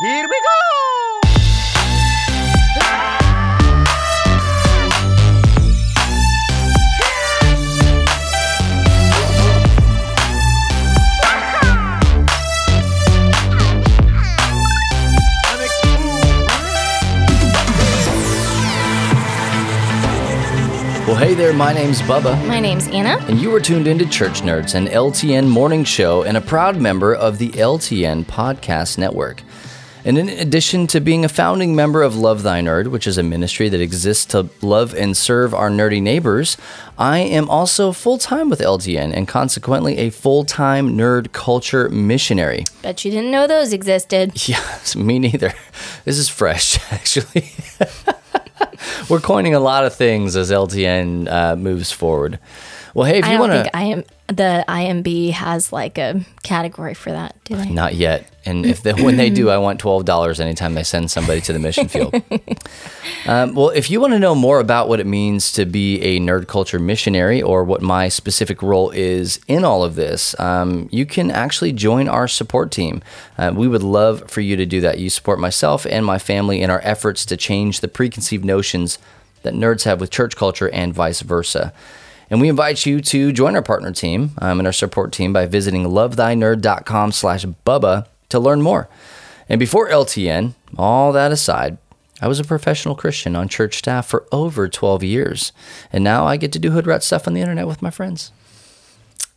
Here we go! Well, hey there, my name's Bubba, My name's Anna. and you are tuned into Church Nerds, an LTN morning show and a proud member of the LTN Podcast Network. And in addition to being a founding member of Love Thy Nerd, which is a ministry that exists to love and serve our nerdy neighbors, I am also full time with LTN and consequently a full time nerd culture missionary. Bet you didn't know those existed. Yes, me neither. This is fresh, actually. We're coining a lot of things as LTN uh, moves forward. Well, hey, if I you want think to. I am the IMB has like a category for that, do they? Not yet. And if they, when they do, I want twelve dollars anytime they send somebody to the mission field. um, well, if you want to know more about what it means to be a nerd culture missionary, or what my specific role is in all of this, um, you can actually join our support team. Uh, we would love for you to do that. You support myself and my family in our efforts to change the preconceived notions that nerds have with church culture and vice versa. And we invite you to join our partner team um, and our support team by visiting lovethynerd.com slash Bubba to learn more. And before LTN, all that aside, I was a professional Christian on church staff for over 12 years. And now I get to do hood rat stuff on the internet with my friends.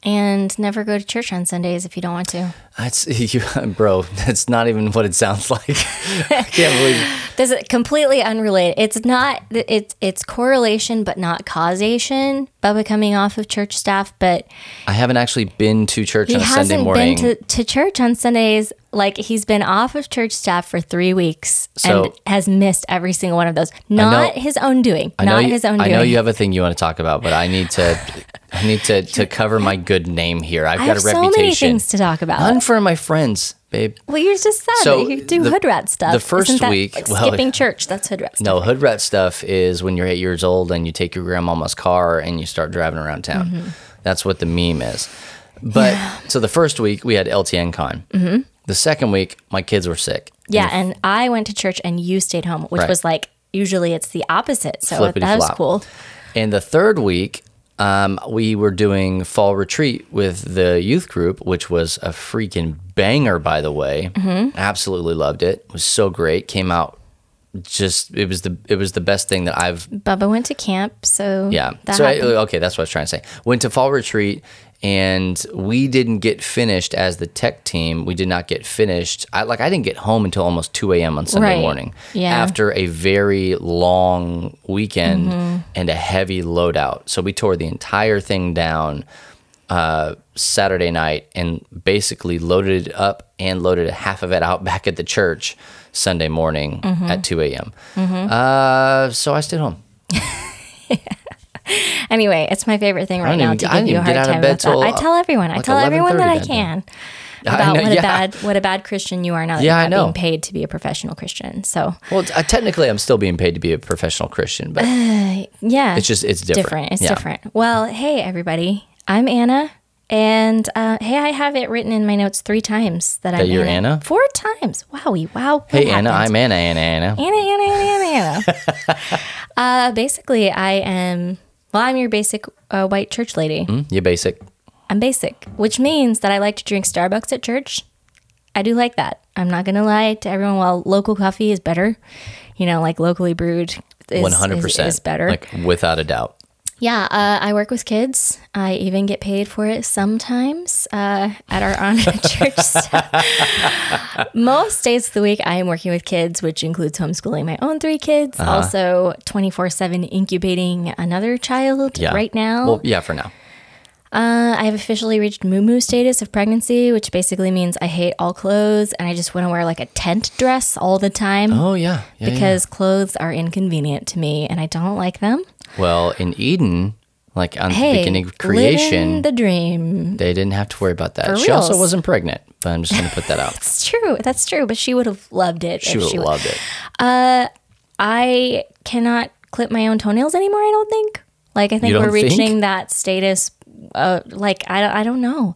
And never go to church on Sundays if you don't want to. That's, you, bro, that's not even what it sounds like. I can't believe This is completely unrelated. It's not it's it's correlation but not causation. Bubba coming off of church staff, but I haven't actually been to church he on a Sunday hasn't morning. been to, to church on Sundays. Like he's been off of church staff for three weeks So- and has missed every single one of those. Not his own doing. Not you, his own I doing. know you have a thing you want to talk about, but I need to I need to, to cover my good name here. I've I got have a so reputation. many things to talk about. None for my friends, babe. Well, you just said So, that you do the- hood rat stuff. the first Isn't that week- like well, skipping church. That's hood rat stuff. No, hood rat stuff is when you're eight years old and you take your grandmama's car and you start driving around town. Mm-hmm. That's what the meme is. But so the first week we had LTN con. Mm-hmm. The second week my kids were sick. Yeah, and I went to church and you stayed home, which Right. was like usually it's the opposite. So Flippity that was cool. And the third week, um, we were doing fall retreat with the youth group, which was a freaking banger, by the way. Mm-hmm. Absolutely loved it. It was so great. Came out just it was the it was the best thing that I've Bubba went to camp, so yeah. so I, okay, that's what I was trying to say. Went to fall retreat and we didn't get finished as the tech team. We did not get finished. I like I didn't get home until almost two a.m. on Sunday Right. morning. Yeah. After a very long weekend Mm-hmm. and a heavy loadout, so we tore the entire thing down uh, Saturday night and basically loaded it up and loaded half of it out back at the church Sunday morning Mm-hmm. at two a.m. Uh, so I stayed home. anyway, it's my favorite thing right now even- to give you a hard get out of time with that. I tell everyone. I like tell everyone that I 11:30 that can I about know, what yeah. a bad what a bad Christian you are now that Yeah, I you're not know. being paid to be a professional Christian. So Well, uh, technically, I'm still being paid to be a professional Christian, but yeah, it's just it's different. different. It's Yeah. different. Well, hey everybody, I'm Anna, and uh, hey, I have it written in my notes three times that, I'm you're Anna? Four times. Wowie, wow. Hey, Anna. I'm Anna, Anna, Anna. Anna, Anna, Anna, Anna, Anna. uh, basically, I am. Well, I'm your basic uh, white church lady. Mm, You basic. I'm basic, which means that I like to drink Starbucks at church. I do like that. I'm not gonna lie to everyone. While local coffee is better, you know, like locally brewed is, One hundred is, percent is better. Like without a doubt. Yeah, uh, I work with kids. I even get paid for it sometimes uh, at our on church. Most days of the week, I am working with kids, which includes homeschooling my own three kids, Uh-huh. also 24 7 incubating another child Yeah. right now. Well, yeah, for now. Uh, I have officially reached moo moo status of pregnancy, which basically means I hate all clothes and I just want to wear like a tent dress all the time Oh yeah. yeah, yeah. because clothes are inconvenient to me and I don't like them. Well, in Eden, like on the beginning of creation, the dream. they didn't have to worry about that. For she also wasn't pregnant, but I'm just going to put that out. That's true. That's true. But she would have loved it. She would have loved it. Uh, I cannot clip my own toenails anymore. I don't think. Like I think we're think? reaching that status uh, like I, don't- I don't know.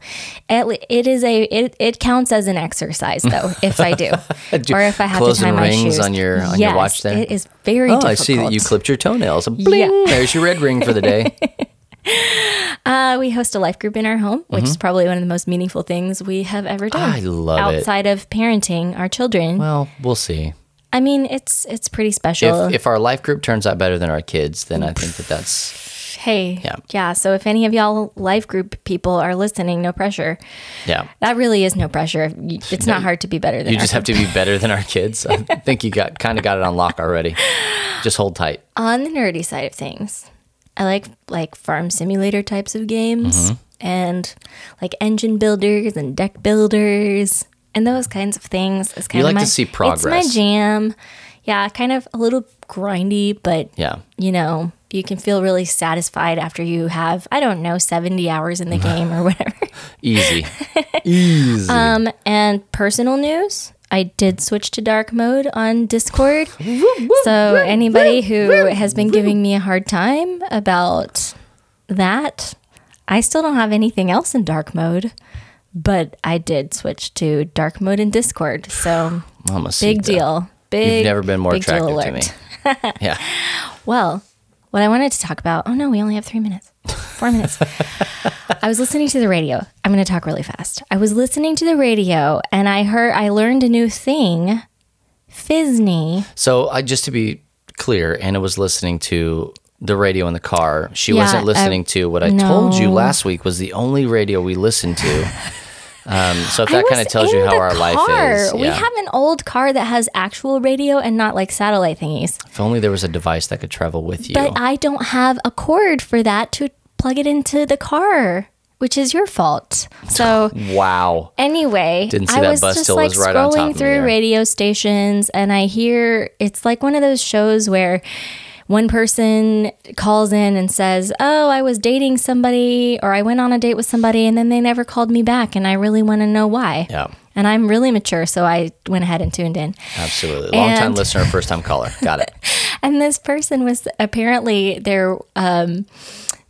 Le- It is a it, it counts as an exercise though if I do, Do- or if I have to tie my rings shoes on your- on your watch there? It is very. Oh, difficult. I see that you clipped your toenails. Bling! There's your red ring for the day. Uh, we host a life group in our home, which is probably one of the most meaningful things we have ever done. Mm-hmm. I love it. outside of parenting our children. Well, we'll see. I mean, it's it's pretty special. If, if our life group turns out better than our kids, then I think that that's hey, Yeah. yeah. So if any of y'all life group people are listening, no pressure. yeah. That really is no pressure. You- It's not hard to be better than You just have to be better than our kids. I think you got kind of got it on lock already. Just hold tight. on the nerdy side of things, I like like farm simulator types of games Mm-hmm. and like engine builders and deck builders and those kinds of things. It's kind like of to my, see It's my jam. Yeah, kind of a little grindy, but Yeah. you know, you can feel really satisfied after you have I don't know seventy hours in the game or whatever. Easy. Easy. Um, and personal news. I did switch to dark mode on Discord. so anybody who has been giving me a hard time about that, I still don't have anything else in dark mode, but I did switch to dark mode in Discord. So big deal. Big. You've never been more attractive to me. Yeah. Well, what I wanted to talk about. Oh no, we only have three minutes. Four minutes. I was listening to the radio. I'm going to talk really fast. I was listening to the radio, and I heard. I learned a new thing. Fizney. So I just to be clear, Anna was listening to the radio in the car. She Yeah, wasn't I- listening to what I told you last week was the only radio we listened to. Um, so if that kind of tells you how our life car. is, We have an old car that has actual radio and not like satellite thingies. if only there was a device that could travel with you. But I don't have a cord for that to plug it into the car, which is your fault. So wow. Anyway, Didn't see I that was bus just till like was right scrolling through radio stations, and I hear it's like one of those shows where one person calls in and says, "Oh, I was dating somebody, or I went on a date with somebody, and then they never called me back, and I really want to know why." Yeah. And I'm really mature, so I went ahead and tuned in. Absolutely. Long time listener, first time caller. Got it. And this person was apparently there. Um,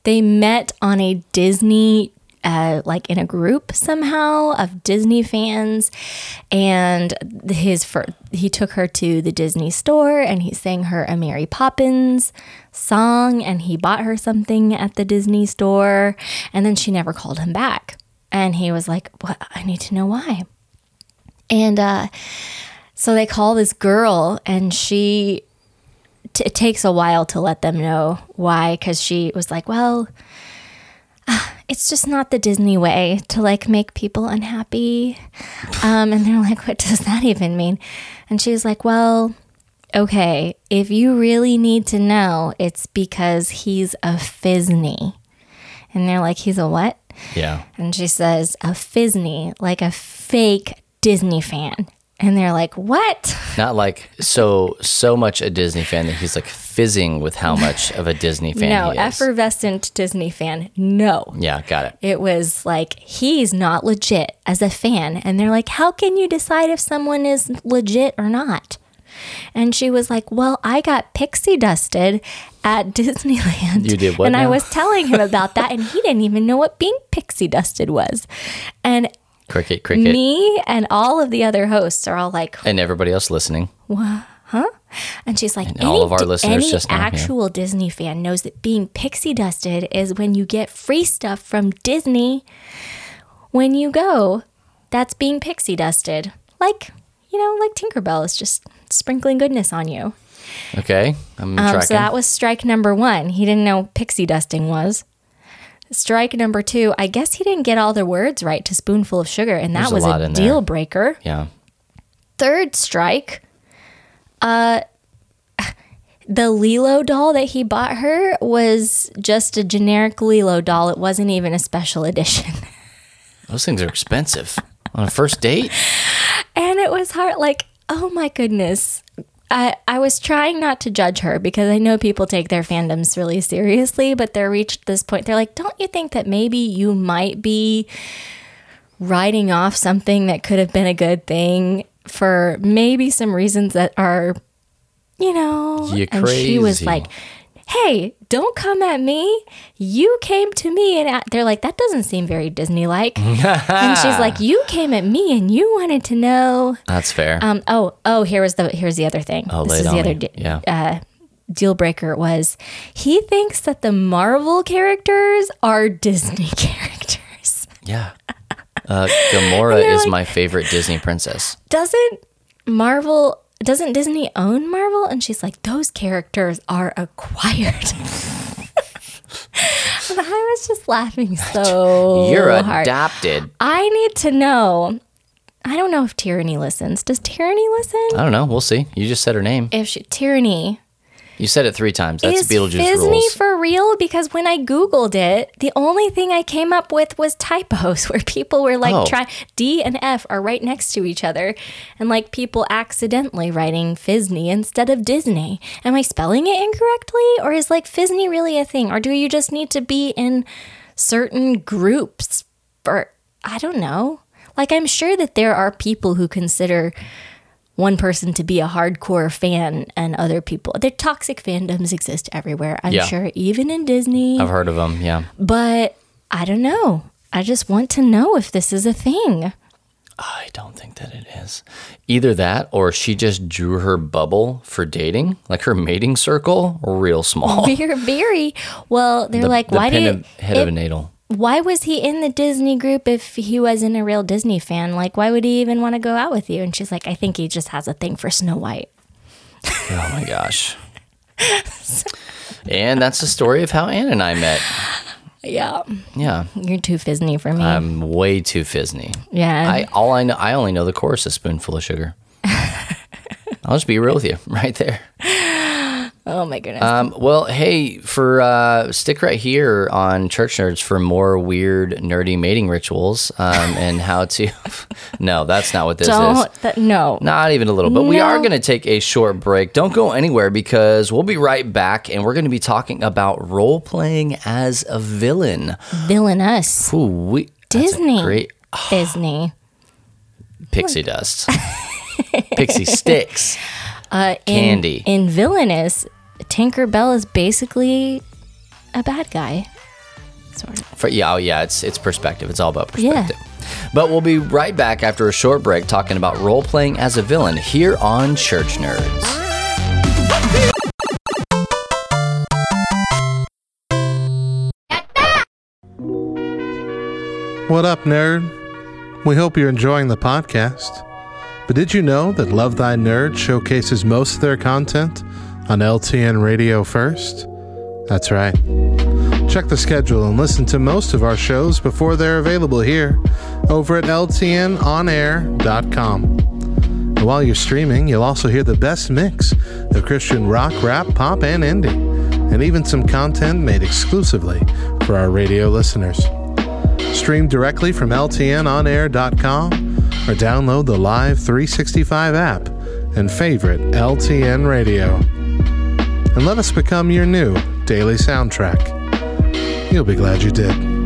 they met on a Disney, uh, like in a group somehow of Disney fans, and his fir- he took her to the Disney store and he sang her a Mary Poppins song, and he bought her something at the Disney store, and then she never called him back, and he was like, "What? I need to know why." And uh, so they call this girl, and she t- it takes a while to let them know why because she was like well it's just not the disney way to like make people unhappy. Um, and they're like what does that even mean? And she was like well okay if you really need to know it's because he's a fizney and they're like he's a what? Yeah. and she says a fizney like a fake disney fan. And they're like what? Not like so so much a Disney fan that he's like fizzing with how much of a Disney fan no he is. effervescent disney fan no yeah, got it. it was like he's not legit as a fan and they're like how can you decide if someone is legit or not and she was like well i got pixie dusted at disneyland You did what and i was telling him about that and he didn't even know what being pixie dusted was and Cricket, cricket. me and all of the other hosts are all like and everybody else listening. And she's like, all any, of our listeners any just now, yeah. actual Disney fan knows that being pixie dusted is when you get free stuff from Disney when you go. That's being pixie dusted. Like, you know, like Tinkerbell is just sprinkling goodness on you. Okay. I'm Um, so that was strike number one. He didn't know pixie dusting was. Strike number two, I guess he didn't get all the words right to spoonful of sugar, and that There's was lot a, in there. deal breaker. yeah. third strike, uh, the Lilo doll that he bought her was just a generic Lilo doll. It wasn't even a special edition. Those things are expensive. On a first date? And it was hard, like, oh my goodness. I, I was trying not to judge her because I know people take their fandoms really seriously, but they're reached this point. They're like, don't you think that maybe you might be writing off something that could have been a good thing for maybe some reasons that are, you know? You and she was like, hey, don't come at me. You came to me. And they're like, that doesn't seem very Disney like. and she's like, you came at me and you wanted to know. That's fair. Um, oh, oh, here was the here's the other thing. Oh, this is the other me. Yeah. uh, deal breaker was he thinks that the Marvel characters are Disney characters. yeah. Uh, Gamora is like- my favorite Disney princess. Doesn't Marvel doesn't Disney own Marvel? And she's like, those characters are acquired. and I was just laughing so You're hard. adapted. I need to know. I don't know if Tyranny listens. Does Tyranny listen? I don't know. We'll see. You just said her name. if she, Tyranny You said it three times. That's is Beetlejuice Disney rules. for real? Because when I googled it, the only thing I came up with was typos where people were like Oh. try D and F are right next to each other, and like people accidentally writing Fisney instead of Disney. Am I spelling it incorrectly, or is like Fisney really a thing, or do you just need to be in certain groups? Or I don't know. Like I'm sure that there are people who consider one person to be a hardcore fan and other people. Their toxic fandoms exist everywhere. I'm Yeah. sure, even in Disney. I've heard of them. Yeah. But I don't know. I just want to know if this is a thing. I don't think that it is. Either that or she just drew her bubble for dating, like her mating circle, real small. Very, very well. They're The- like, the why did head of a needle. Why was he in the Disney group if he wasn't a real Disney fan? Like, why would he even want to go out with you? And she's like, I think he just has a thing for Snow White. Oh my gosh. and that's the story of how Ann and I met. Yeah, Yeah. you're too Fisney for me. I'm way too Fisney. yeah, I all I know I only know the chorus of spoonful of sugar. I'll just be real with you right there. Oh my goodness. Um, well, hey, for uh, stick right here on Church Nerds for more weird, nerdy mating rituals um, and how to. no, that's not what this is. don't that, no. Not even a little, but we are going to take a short break. Don't go anywhere because we'll be right back and we're going to be talking about role playing as a villain. Villainous. Ooh, we, Disney. great Disney. pixie dust, pixie sticks, Uh, in, candy. In Villainous, Tinkerbell is basically a bad guy. Sort of. For, yeah, oh, yeah, it's it's perspective. It's all about Yeah. perspective. But we'll be right back after a short break talking about role playing as a villain here on Church Nerds. What up, nerd? We hope you're enjoying the podcast. But did you know that Love Thy Nerd showcases most of their content on LTN Radio first? That's right. Check the schedule and listen to most of our shows before they're available here over at LTNOnAir.com. And while you're streaming, you'll also hear the best mix of Christian rock, rap, pop, and indie, and even some content made exclusively for our radio listeners. Stream directly from LTNOnAir.com or download the Live 365 app and favorite LTN radio. And let us become your new daily soundtrack. You'll be glad you did.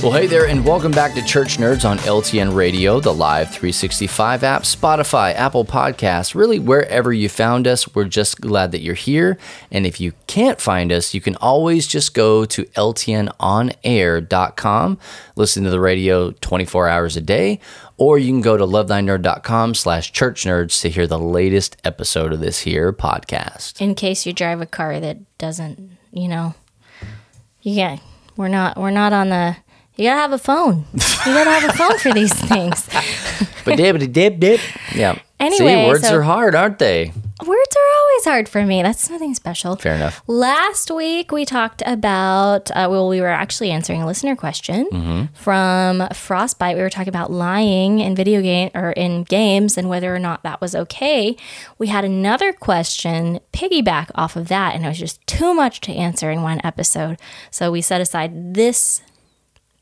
Well, hey there, and welcome back to Church Nerds on LTN Radio, the Live 365 app, Spotify, Apple Podcasts, really wherever you found us. We're just glad that you're here. And if you can't find us, you can always just go to LTNOnAir.com, listen to the radio 24 hours a day, or you can go to lovethynerd.com slash church nerds to hear the latest episode of this here podcast. In case you drive a car that doesn't, you know, yeah, we're not, we're not on the. You gotta have a phone. You gotta have a phone for these things. But dip, dip, dip. Yeah. Anyway, See, words so- are hard, aren't they? Words are always hard for me. That's nothing special. Fair enough. Last week we talked about uh, well, we were actually answering a listener question from Frostbite. We were talking about lying in video game or in games and whether or not that was okay. We had another question piggyback off of that, and it was just too much to answer in one episode. So we set aside this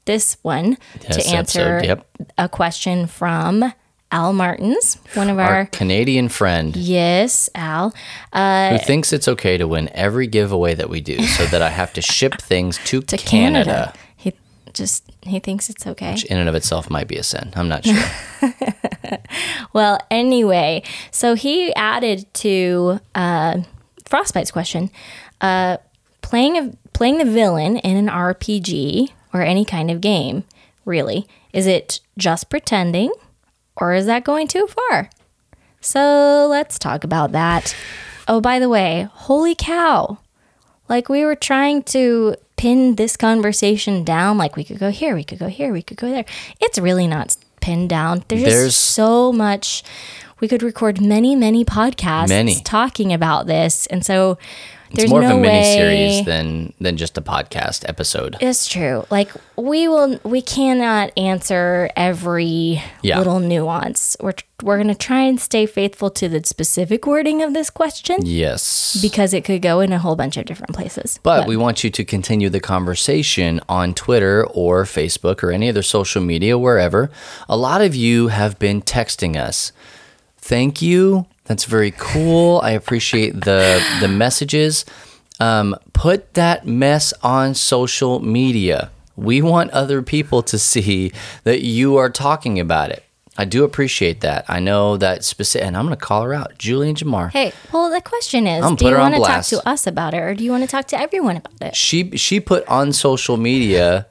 this one This to answer episode, yep. a question from Al Martins, one of Our our, Canadian friend yes, Al. Uh, who thinks it's okay to win every giveaway that we do so that I have to ship things to, to Canada. Canada. He just he thinks it's okay. Which in and of itself might be a sin. I'm not sure. Well, anyway, so he added to uh, Frostbite's question, uh, playing a, playing the villain in an RPG or any kind of game. Really, is it just pretending, or is that going too far? So let's talk about that. Oh, by the way, holy cow! Like we were trying to pin this conversation down. Like we could go here, we could go here, we could go there. It's really not pinned down. There's, There's- so much. We could record many, many podcasts Many. talking about this, and so there's it's more no of a mini series than than just a podcast episode. It's true. Like we will, we cannot answer every Yeah. little nuance. We're we're gonna try and stay faithful to the specific wording of this question Yes. because it could go in a whole bunch of different places. But we want you to continue the conversation on Twitter or Facebook or any other social media, wherever. A lot of you have been texting us. Thank you. That's very cool. I appreciate the the messages. Um, put that mess on social media. We want other people to see that you are talking about it. I do appreciate that. I know that specific, and I'm going to call her out, Julian Jamar. Hey, well, the question is, do you want to talk to us about it, or do you want to talk to everyone about it? she she put on social media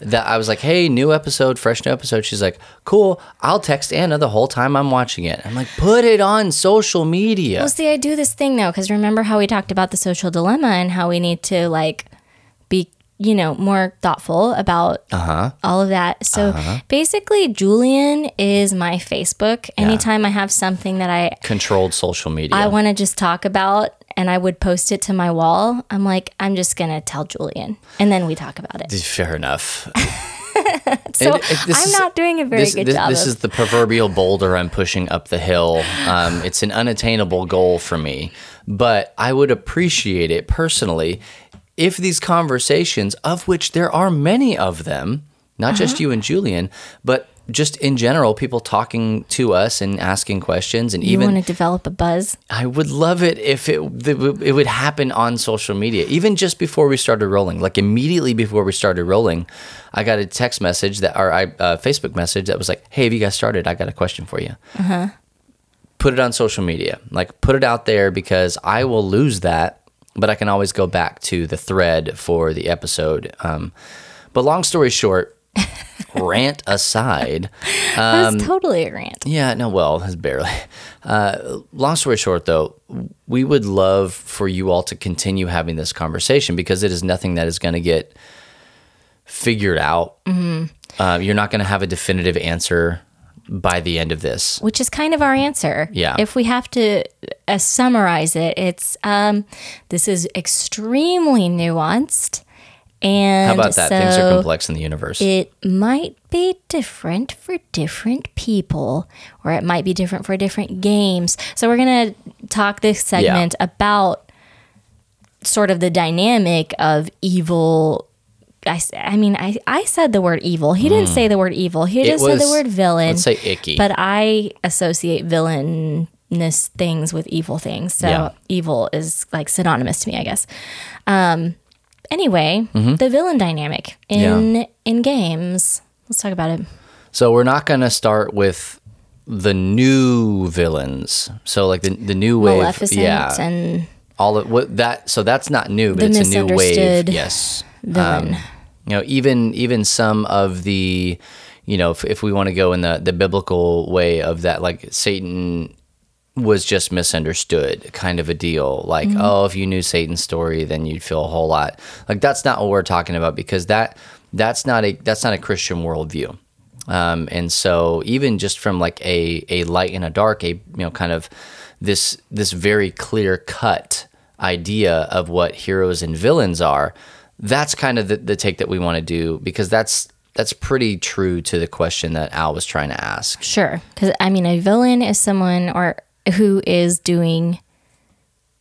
that I was like, "Hey, new episode, fresh new episode." She's like, "Cool, I'll text Anna the whole time I'm watching it." I'm like, "Put it on social media." Well, see, I do this thing though, because remember how we talked about the social dilemma and how we need to like be, you know, more thoughtful about Uh-huh. all of that. So basically, Julian is my Facebook. Anytime I have something that I Controlled social media. I want to just talk about and I would post it to my wall, I'm like, I'm just gonna tell Julian, and then we talk about it. Fair enough. So It- it- I'm is- not doing a very this, good this, job. This of, is the proverbial boulder I'm pushing up the hill. Um, it's an unattainable goal for me, but I would appreciate it personally if these conversations, of which there are many of them, not just Uh-huh. you and Julian, but just in general, people talking to us and asking questions, and you even want to develop a buzz. I would love it if it it would happen on social media, even just before we started rolling. Like immediately before we started rolling, I got a text message that or I uh, Facebook message that was like, "Hey, have you guys started? I got a question for you." Put it on social media, like put it out there because I will lose that, but I can always go back to the thread for the episode. Um, but long story short, rant aside. Um, That's totally a rant. Yeah, no, well, it's barely. Uh, long story short, though, we would love for you all to continue having this conversation because it is nothing that is going to get figured out. Uh, you're not going to have a definitive answer by the end of this. which is kind of our answer. Yeah. If we have to uh, summarize it, it's um, this is extremely nuanced, and How about that? Things are complex in the universe. It might be different for different people, or it might be different for different games. So we're gonna talk this segment about sort of the dynamic of evil. I mean, I, I said the word evil. He didn't say the word evil. He. It just said the word villain. let's say icky. But I associate villainous things with evil things. So Yeah. evil is like synonymous to me, I guess. Um, anyway, mm-hmm. the villain dynamic in Yeah. in games. Let's talk about it. So we're not going to start with the new villains. So like the the new wave, Maleficent yeah, and all of what that. So that's not new, but it's a new wave. Yes, villain. Um, you know even even some of the you know if, if we want to go in the the biblical way of that like satan was just misunderstood kind of a deal. Like Mm-hmm. oh if you knew satan's story then you'd feel a whole lot. Like that's not what we're talking about because that that's not a that's not a christian worldview. Um, and so even just from like a, a light and a dark a you know kind of this this very clear cut idea of what heroes and villains are that's kind of the, the take that we want to do because that's that's pretty true to the question that al was trying to ask. Sure, because I mean, a villain is someone or who is doing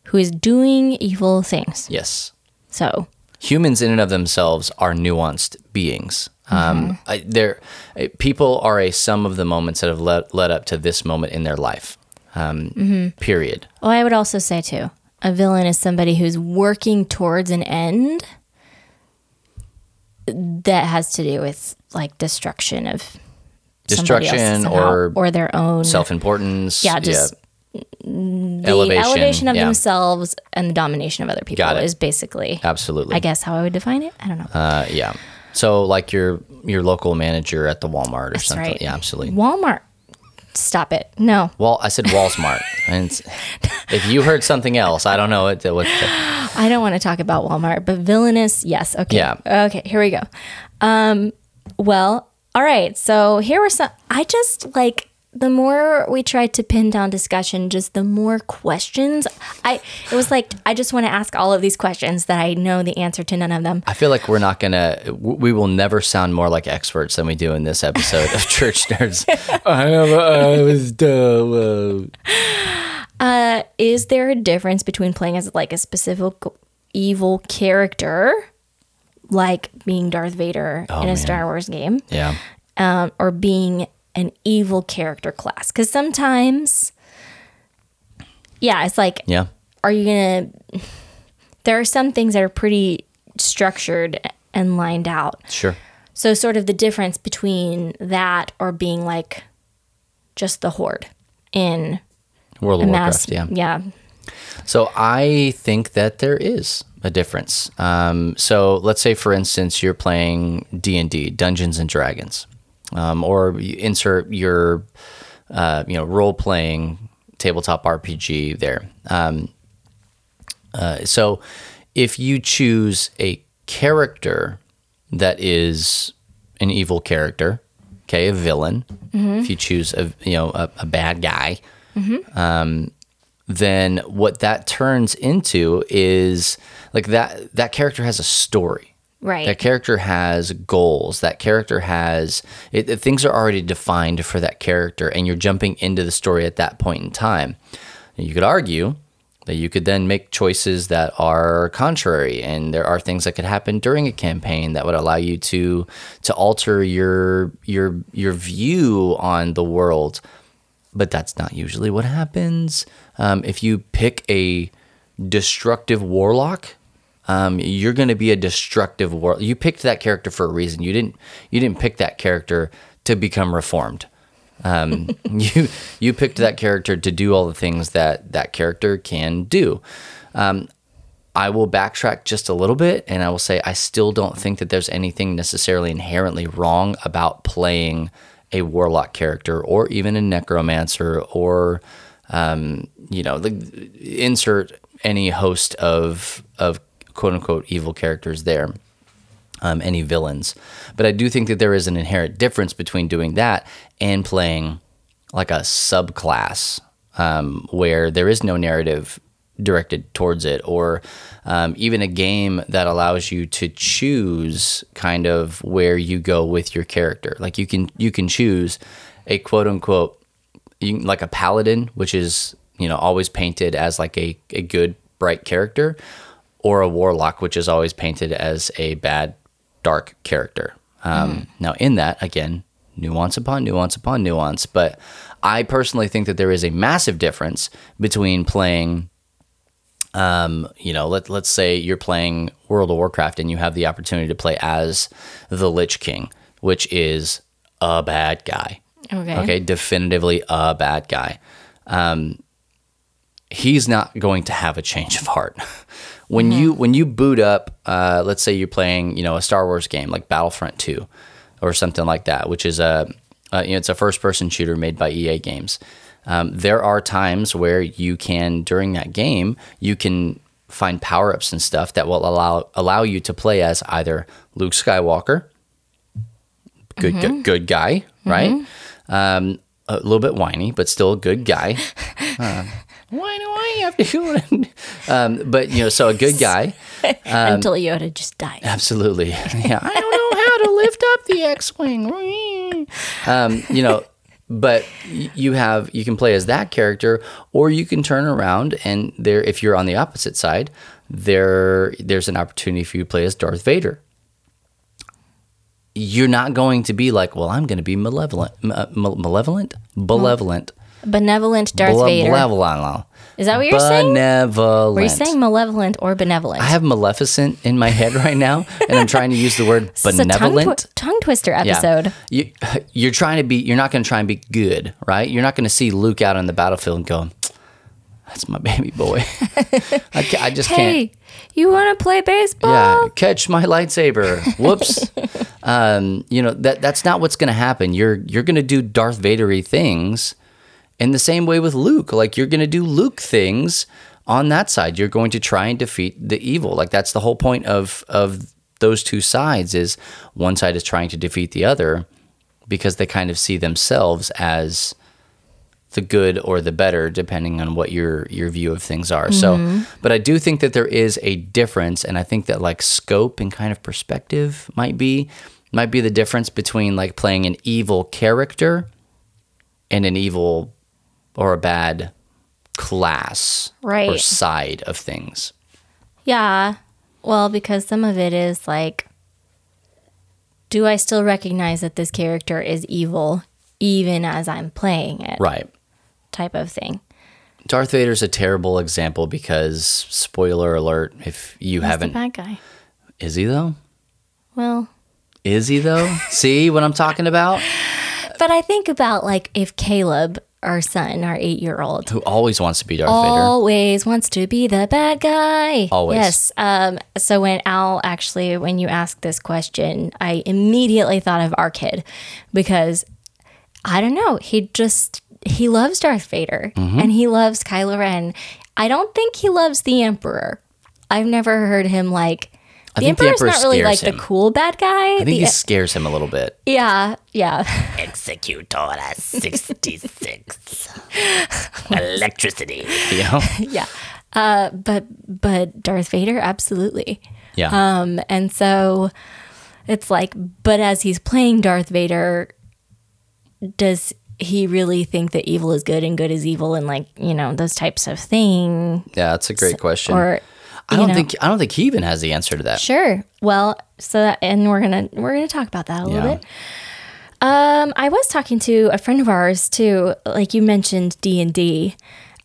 who is doing evil things. yes So humans in and of themselves are nuanced beings Um, I, there, uh, people are a sum of the moments that have led, led up to this moment in their life. Um, Period. Well, I would also say too, a villain is somebody who's working towards an end that has to do with like destruction of Destruction or or their own Self-importance. Yeah, just the elevation, of yeah, themselves and the domination of other people it. is basically, Absolutely. I guess, how I would define it. I don't know. Uh, yeah. So like your your local manager at the Walmart or That's something. right. Yeah, absolutely. Walmart. Stop it. No. Well, I said Walmart. and if you heard something else, I don't know what. what I don't want to talk about Walmart, but villainous, yes. Okay. Yeah. Okay, here we go. Um, well, all right. So here were some. I just like the more we tried to pin down discussion, just the more questions. I it was like I just want to ask all of these questions that I know the answer to none of them. I feel like we're not gonna. We will never sound more like experts than we do in this episode of Church Nerds. I know. I was dumb. Uh, is there a difference between playing as like a specific evil character, like being Darth Vader in a Oh, man. Star Wars game? Yeah. um, or being an evil character class. Because sometimes, yeah, it's like, Yeah. are you gonna? There are some things that are pretty structured and lined out. Sure. So, sort of the difference between that or being like just the horde in World of mass, Warcraft. Yeah. yeah, So I think that there is a difference. Um, so let's say, for instance, you're playing D and D, Dungeons and Dragons, um, or you insert your, uh, you know, role playing tabletop RPG there. Um, uh, so if you choose a character that is an evil character, okay, a villain. If you choose a you know a, a bad guy, then what that turns into is like that that character has a story right. that character has goals that character has it, it- things are already defined for that character and you're jumping into the story at that point in time And you could argue that you could then make choices that are contrary and there are things that could happen during a campaign that would allow you to to alter your your your view on the world but that's not usually what happens. Um, if you pick a destructive warlock, um, you're going to be a destructive war. You picked that character for a reason. You didn't. You didn't pick that character to become reformed. Um, you you picked that character to do all the things that that character can do. Um, I will backtrack just a little bit, and I will say I still don't think that there's anything necessarily inherently wrong about playing a warlock character or even a necromancer or um, you know the, insert any host of of quote unquote evil characters there um, any villains. But i do think that there is an inherent difference between doing that and playing like a subclass um, where there is no narrative directed towards it or um, even a game that allows you to choose kind of where you go with your character. Like you can you can choose a quote unquote you, like a paladin which is you know always painted as like a, a good bright character or a warlock which is always painted as a bad dark character um, now in that again nuance upon nuance upon nuance but i personally think that there is a massive difference between playing um, you know, let let's say you're playing World of Warcraft and you have the opportunity to play as the Lich King, which is a bad guy. Okay. Okay, definitively a bad guy. Um, he's not going to have a change of heart. when you when you boot up, uh, let's say you're playing, you know, a Star Wars game like Battlefront Two, or something like that, which is a, uh, you know, it's a first person shooter made by EA Games. Um, there are times where you can during that game you can find power ups and stuff that will allow allow you to play as either Luke Skywalker, good good, good guy, right? Um, a little bit whiny, but still a good guy. Uh, why do I have to? Do it? Um, but you know, so a good guy. Until Yoda just died. Absolutely. Yeah. I don't know how to lift up the X-wing. Um, you know, but you have you can play as that character, or you can turn around and there, if you're on the opposite side, there there's an opportunity for you to play as Darth Vader. you're not going to be like, well, I'm going to be malevolent, m- uh, malevolent, benevolent, Benevolent Darth Bele- Vader. benevolent. Is that what you're saying? Benevolent. Were you saying malevolent or benevolent? I have Maleficent in my head right now, and I'm trying to use the word a tongue, benevolent. twi- tongue twister Yeah. episode. You, you're trying to be. You're not going to try and be good, right? You're not going to see Luke out on the battlefield and go, "That's my baby boy." I, ca- I just can't. Hey, you want to play baseball? Yeah, catch my lightsaber. Whoops. um, you know that that's not what's going to happen. You're you're going to do Darth Vadery things, in the same way with Luke. Like you're going to do Luke things on that side. You're going to try and defeat the evil. Like that's the whole point of of those two sides. Is one side is trying to defeat the other because they kind of see themselves as the good or the better depending on what your your view of things are. So, mm-hmm. but I do think that there is a difference and I think that like scope and kind of perspective might be might be the difference between like playing an evil character and an evil or a bad class or Right. side of things. Yeah. Well, because some of it is like, do I still recognize that this character is evil even as I'm playing it? Right. Type of thing. Darth Vader's a terrible example because spoiler alert if you He's haven't bad guy. is he though? Well, Is he though? See what I'm talking about? but I think about like if Caleb, our son, our eight year old, Who always wants to be Darth Vader. always wants to be the bad guy. Always. Yes. Um, so when Al actually, when you asked this question, I immediately thought of our kid because I don't know. He just he loves Darth Vader Mm-hmm. and he loves Kylo Ren. I don't think he loves the Emperor. I've never heard him like. The think the Emperor's Emperor not really like him. the cool bad guy. I think The- he scares him a little bit. yeah, yeah. Execute Order 66. Electricity. You know? yeah. Uh, but but Darth Vader, absolutely. Yeah. Um, and so it's like, but as he's playing Darth Vader, does he really think that evil is good and good is evil and like you know those types of thing? yeah, that's a great question. Or I don't know- think I don't think he even has the answer to that. Sure. Well, so that, and we're gonna we're gonna talk about that a little bit. Um, I was talking to a friend of ours too, like you mentioned D and D,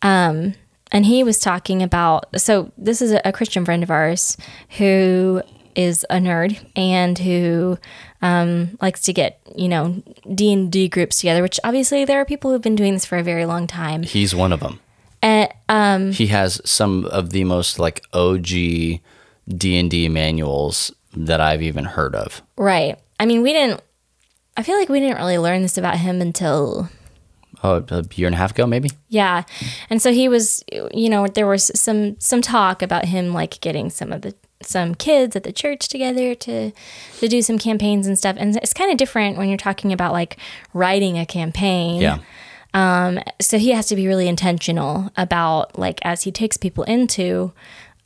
um, and he was talking about. So this is a, a Christian friend of ours who is a nerd and who um, likes to get you know D and D groups together. Which obviously there are people who've been doing this for a very long time. He's one of them. And um, He has some of the most like OG D and D manuals that I've even heard of. right. I mean, we didn't. I feel like we didn't really learn this about him until Oh, a year and a half ago, maybe. Yeah. And so he was you know, there was some some talk about him like getting some of the some kids at the church together to to do some campaigns and stuff. And it's kind of different when you're talking about like writing a campaign. Yeah. So he has to be really intentional about like as he takes people into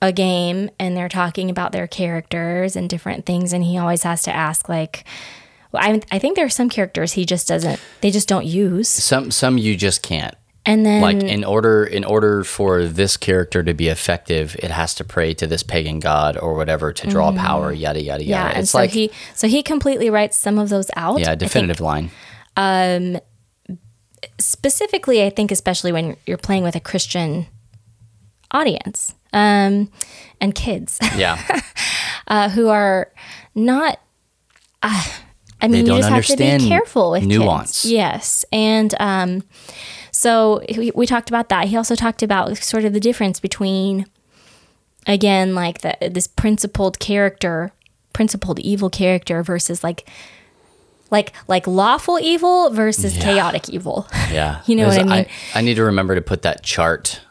a game and they're talking about their characters and different things and he always has to ask like well, I, I think there are some characters he just doesn't they just don't use Some some you just can't. and then Like in order in order for this character to be effective, it has to pray to this pagan god or whatever to draw power. Yada yada Mm-hmm. yeah yada. and It's so like he so he completely writes some of those out yeah, definitive line. Specifically i think especially when you're playing with a christian audience um, and kids Yeah. uh, who are not uh, i mean you just have to be careful with nuance. kids. yes and um, so we, we talked about that he also talked about sort of the difference between again like the, this principled character principled evil character versus like like like lawful evil versus chaotic evil Yeah. You know what I mean? I, need to remember to put that chart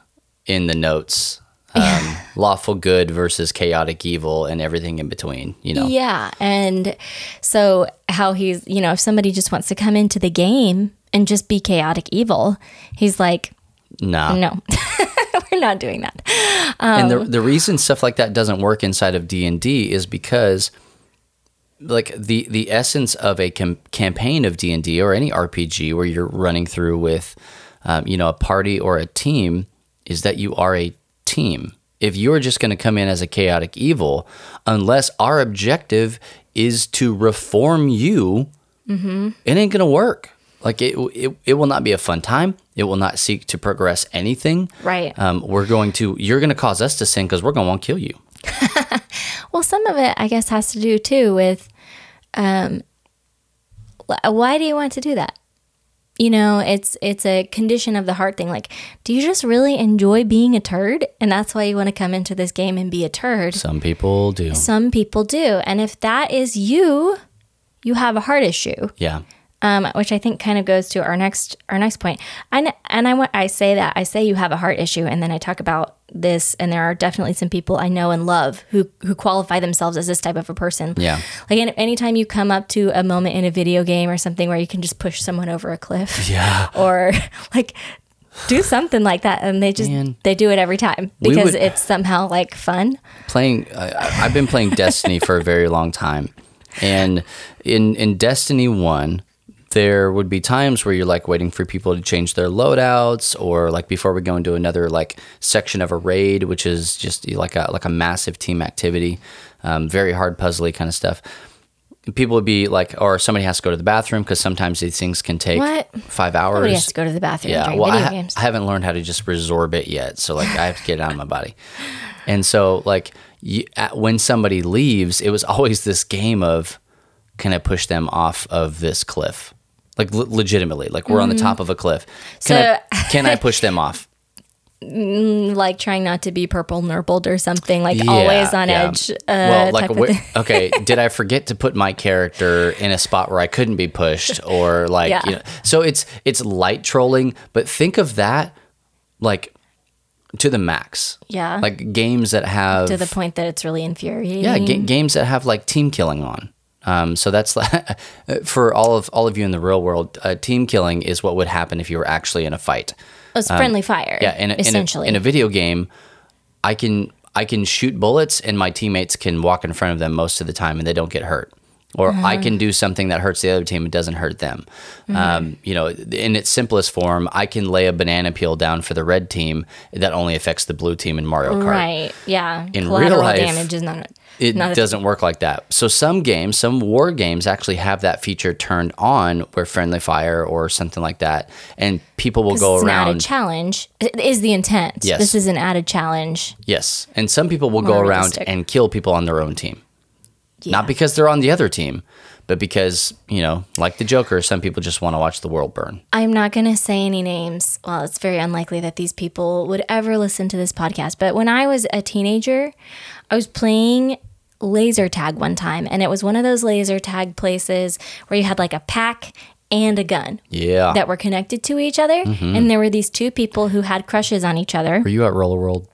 in the notes. Um, lawful good versus chaotic evil and everything in between, you know. Yeah. And so, how he's, you know, if somebody just wants to come into the game and just be chaotic evil, he's like, Nah. no, we're not doing that. and Um, the the reason stuff like that doesn't work inside of D&D is because like the the essence of a cam- campaign of D&D or any RPG where you're running through with um, you know a party or a team is that you are a team. If you're just going to come in as a chaotic evil, unless our objective is to reform you, Mm-hmm. it ain't gonna work. Like it, it, it will not be a fun time. It will not seek to progress anything. Right. Um, we're going to. You're going to cause us to sin because we're going to want to kill you. Well, some of it, I guess, has to do too with um, why do you want to do that? You know, it's it's a condition of the heart thing. Like, do you just really enjoy being a turd, and that's why you want to come into this game and be a turd? Some people do. Some people do, and if that is you, you have a heart issue. Yeah. Um, which I think kind of goes to our next our next point. And and I want I say that I say you have a heart issue, and then I talk about this, and there are definitely some people I know and love who who qualify themselves as this type of a person. Yeah. Like any, anytime you come up to a moment in a video game or something where you can just push someone over a cliff, Yeah. or like do something like that, and they just Man. they do it every time because would- it's somehow like fun. playing I- I've been playing Destiny for a very long time. And in in Destiny 1, there would be times where you're like waiting for people to change their loadouts or like before we go into another like section of a raid which is just like a like a massive team activity. Um, very hard puzzly kind of stuff. People would be like or somebody has to go to the bathroom because sometimes these things can take What? 5 hours. Nobody has to go to the bathroom Yeah, well, I, ha- games. I haven't learned how to just resorb it yet, so like I have to get it out of my body. And so like you, at, when somebody leaves, it was always this game of can I push them off of this cliff? Like le- legitimately, like we're on the top of a cliff. Can I Mm-hmm. So- can I push them off? Like trying not to be purple nurpled or something, like Yeah, always on yeah. edge. Uh, well, like type of thing. okay, did I forget to put my character in a spot where I couldn't be pushed, or like Yeah. you know? So it's it's light trolling, but think of that like to the max. Yeah. like games that have to the point that it's really infuriating. yeah ga- games that have like team killing on. Um, so that's for all of all of you in the real world, uh, team killing is what would happen if you were actually in a fight. It's friendly fire. Um, Yeah, in a, in a- essentially. in a, video game, I can I can shoot bullets and my teammates can walk in front of them most of the time and they don't get hurt. Or I can do something that hurts the other team and doesn't hurt them. Um, you know, in its simplest form, I can lay a banana peel down for the red team that only affects the blue team in Mario Kart. right. Yeah. In real life, damage is not. It not doesn't work like that. So some games, some war games actually have that feature turned on where friendly fire or something like that, and people will go it's an added around. challenge. It is the intent. Yes. This is an added challenge. Yes, and some people will go More around and kill people on their own team, Yeah. not because they're on the other team, but because you know, like the Joker, some people just want to watch the world burn. I'm not going to say any names. Well, it's very unlikely that these people would ever listen to this podcast. But when I was a teenager, I was playing laser tag one time. And it was one of those laser tag places where you had like a pack and a gun Yeah. that were connected to each other. Mm-hmm. And there were these two people who had crushes on each other. Were you at Roller World?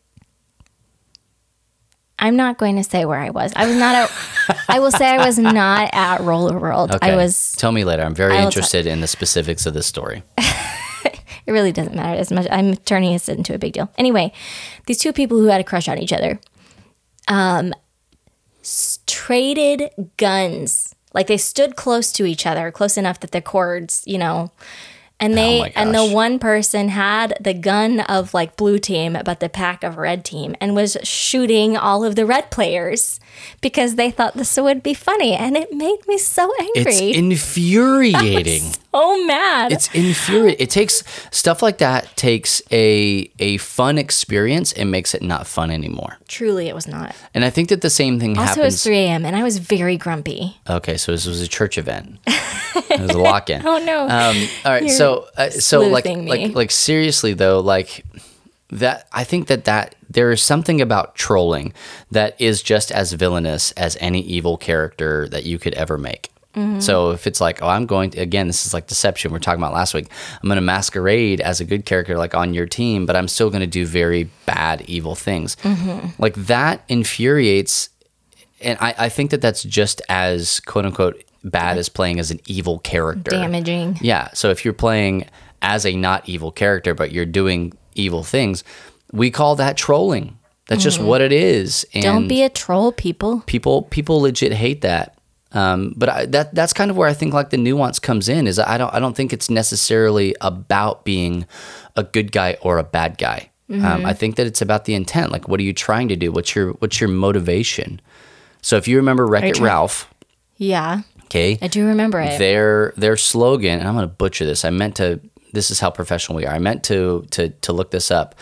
I'm not going to say where I was. I was not at, I will say I was not at Roller World. Okay. I was, Tell me later. I'm very interested in the specifics of this story. it really doesn't matter as much. I'm turning this into a big deal. Anyway, these two people who had a crush on each other um, traded guns. Like they stood close to each other, close enough that the cords, you know, and they Oh and the one person had the gun of like blue team, but the pack of red team, and was shooting all of the red players because they thought this would be funny, and it made me so angry. It's infuriating. So mad. It's infuriating. It takes stuff like that takes a a fun experience and makes it not fun anymore. Truly, it was not. And I think that the same thing Also, it was 3 a.m. and I was very grumpy. Okay, so this was a church event. it was a lock-in. Oh no! Um, all right, You're so uh, so like me. like like seriously though, like that. I think that that there is something about trolling that is just as villainous as any evil character that you could ever make. Mm-hmm. So if it's like, oh, I'm going to again, this is like deception we are talking about last week. I'm going to masquerade as a good character, like on your team, but I'm still going to do very bad, evil things. Mm-hmm. Like that infuriates and I, I think that that's just as quote unquote bad as playing as an evil character. Damaging. Yeah. So if you're playing as a not evil character, but you're doing evil things, we call that trolling. That's just what it is. And Mm-hmm. Don't be a troll, people. people people legit hate that. Um, but I, that that's kind of where I think like the nuance comes in. Is I don't I don't think it's necessarily about being a good guy or a bad guy. Mm-hmm. Um, I think that it's about the intent. Like, what are you trying to do? What's your what's your motivation? So if you remember Wreck It try- Ralph, Yeah. Okay. I do remember it. their their slogan and i'm going to butcher this i meant to this is how professional we are i meant to to to look this up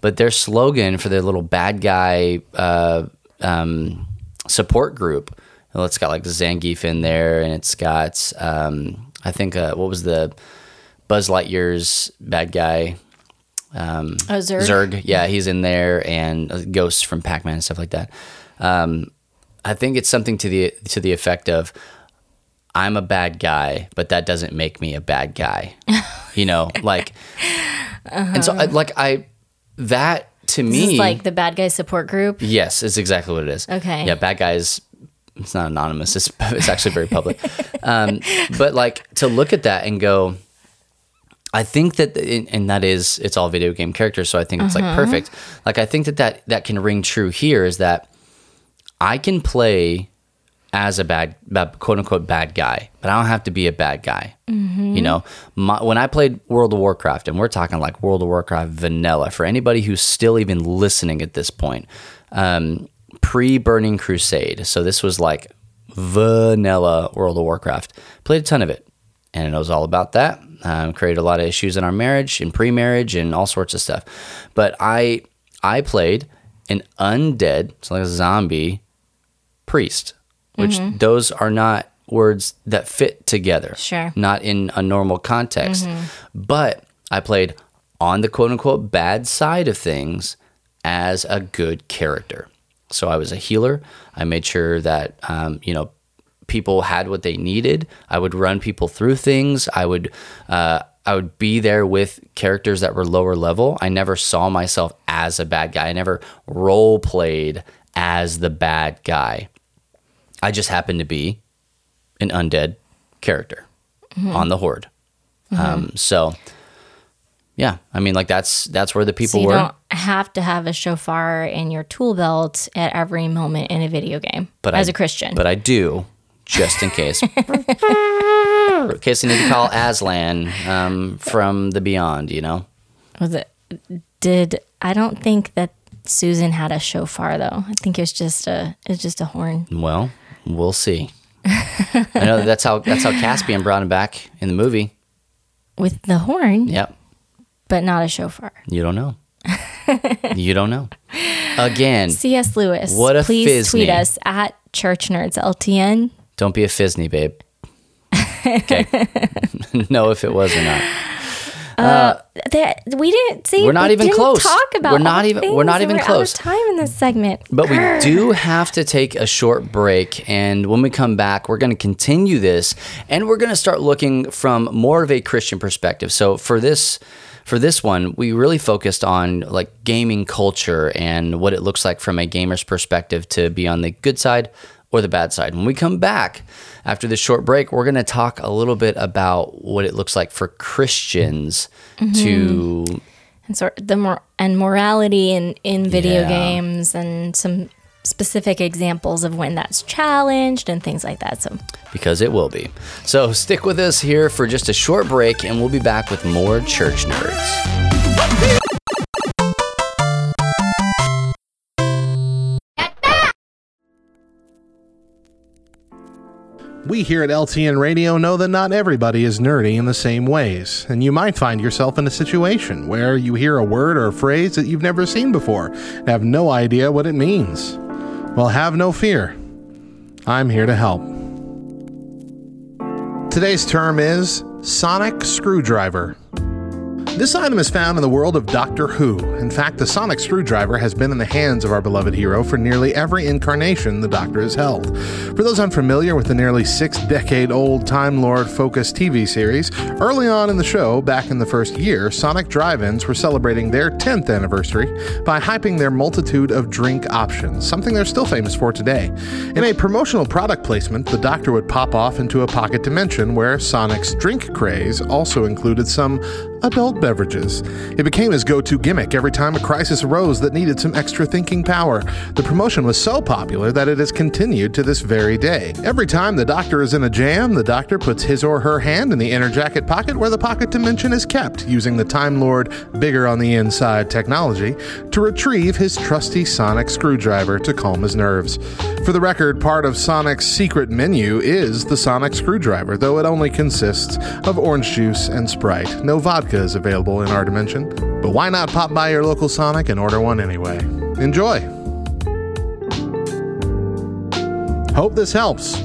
but their slogan for their little bad guy uh, um, support group well, it's got like zangief in there and it's got um, i think uh, what was the buzz lightyear's bad guy Um, oh, Zurg. Zurg, yeah, he's in there, and uh, Ghosts from Pac-Man and stuff like that. Um, I think it's something to the to the effect of, "I'm a bad guy, but that doesn't make me a bad guy." you know, like, and so I, like I that to This me, is like the bad guy support group. yes, it's exactly what it is. Okay. yeah, bad guys. It's not anonymous. It's it's actually very public. um, but like to look at that and go, I think that, and that is, it's all video game characters, so I think it's like perfect. Like I think that that that can ring true here is that I can play as a bad, bad quote unquote bad guy, but I don't have to be a bad guy. You know, My, when I played World of Warcraft, and we're talking like World of Warcraft vanilla for anybody who's still even listening at this point, um, pre Burning Crusade. So this was like vanilla World of Warcraft. Played a ton of it and it was all about that. Um, created a lot of issues in our marriage, in pre-marriage, and all sorts of stuff. But I I played an undead, so like a zombie priest, which those are not words that fit together. Sure. Not in a normal context. But I played on the quote unquote bad side of things as a good character. So I was a healer. I made sure that um, you know people had what they needed. I would run people through things. I would uh, I would be there with characters that were lower level. I never saw myself as a bad guy. I never role played as the bad guy. I just happened to be an undead character on the horde. Um, so yeah, I mean, like that's that's where the So people you were. don't have to have a shofar in your tool belt at every moment in a video game. But as I- a Christian, But I do, just in case. in case I need to call Aslan um, from the beyond, you know? was it? Did I don't think that Susan had a shofar though. I think it was just a it's just a horn. Well, we'll see. I know that's how that's how Caspian brought him back in the movie. with the horn, Yep. But not a shofar. You don't know. you don't know. Again, C.S. Lewis, What a please tweet us at Church Nerds LTN. don't be a Fisney, babe. Okay. know if it was or not. Uh, uh, that we didn't see. We're not we even close. Talk about We're not even- we're not even of close. time in this segment, But we do have to take a short break. And when we come back, we're going to continue this and we're going to start looking from more of a Christian perspective. So for this. For this one, we really focused on like gaming culture and what it looks like from a gamer's perspective to be on the good side or the bad side. When we come back after this short break, we're going to talk a little bit about what it looks like for Christians mm-hmm. to and sort the more and morality in in video Yeah. games and some specific examples of when that's challenged and things like that. So because it will be. So stick with us here for just a short break, and we'll be back with more Church Nerds. We here at LTN Radio know that not everybody is nerdy in the same ways, and you might find yourself in a situation where you hear a word or a phrase that you've never seen before and have no idea what it means. Well, have no fear. I'm here to help. Today's term is sonic screwdriver. This item is found in the world of Doctor Who. In fact, the sonic screwdriver has been in the hands of our beloved hero for nearly every incarnation the Doctor has held. For those unfamiliar with the nearly six decade old Time Lord focused TV series, early on in the show, back in the first year, Sonic Drive Ins were celebrating their 10th anniversary by hyping their multitude of drink options, something they're still famous for today. In a promotional product placement, the Doctor would pop off into a pocket dimension where Sonic's drink craze also included some adult beverages. It became his go to gimmick every time a crisis arose that needed some extra thinking power. The promotion was so popular that it has continued to this very day. Every time the doctor is in a jam, the doctor puts his or her hand in the inner jacket pocket where the pocket dimension is kept, using the Time Lord bigger on the inside technology to retrieve his trusty sonic screwdriver to calm his nerves. For the record, part of Sonic's secret menu is the sonic screwdriver, though it only consists of orange juice and Sprite. No vodka is available in our dimension, but why not pop by your local Sonic and order one anyway? Enjoy! Hope this helps.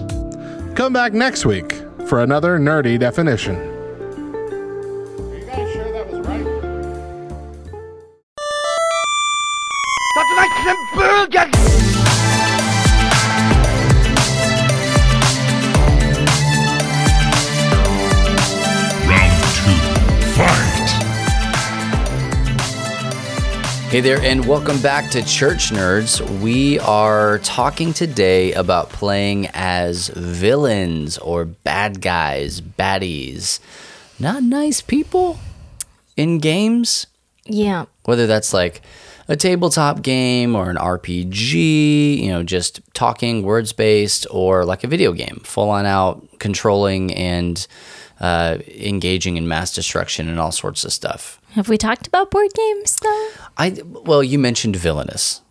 Come back next week for another nerdy definition. Hey there, and welcome back to Church Nerds. We are talking today about playing as villains or bad guys, baddies, not nice people in games. Yeah. Whether that's like a tabletop game or an RPG, you know, just talking words based, or like a video game, full on out controlling and uh, engaging in mass destruction and all sorts of stuff. Have we talked about board games though? I well, you mentioned villainous.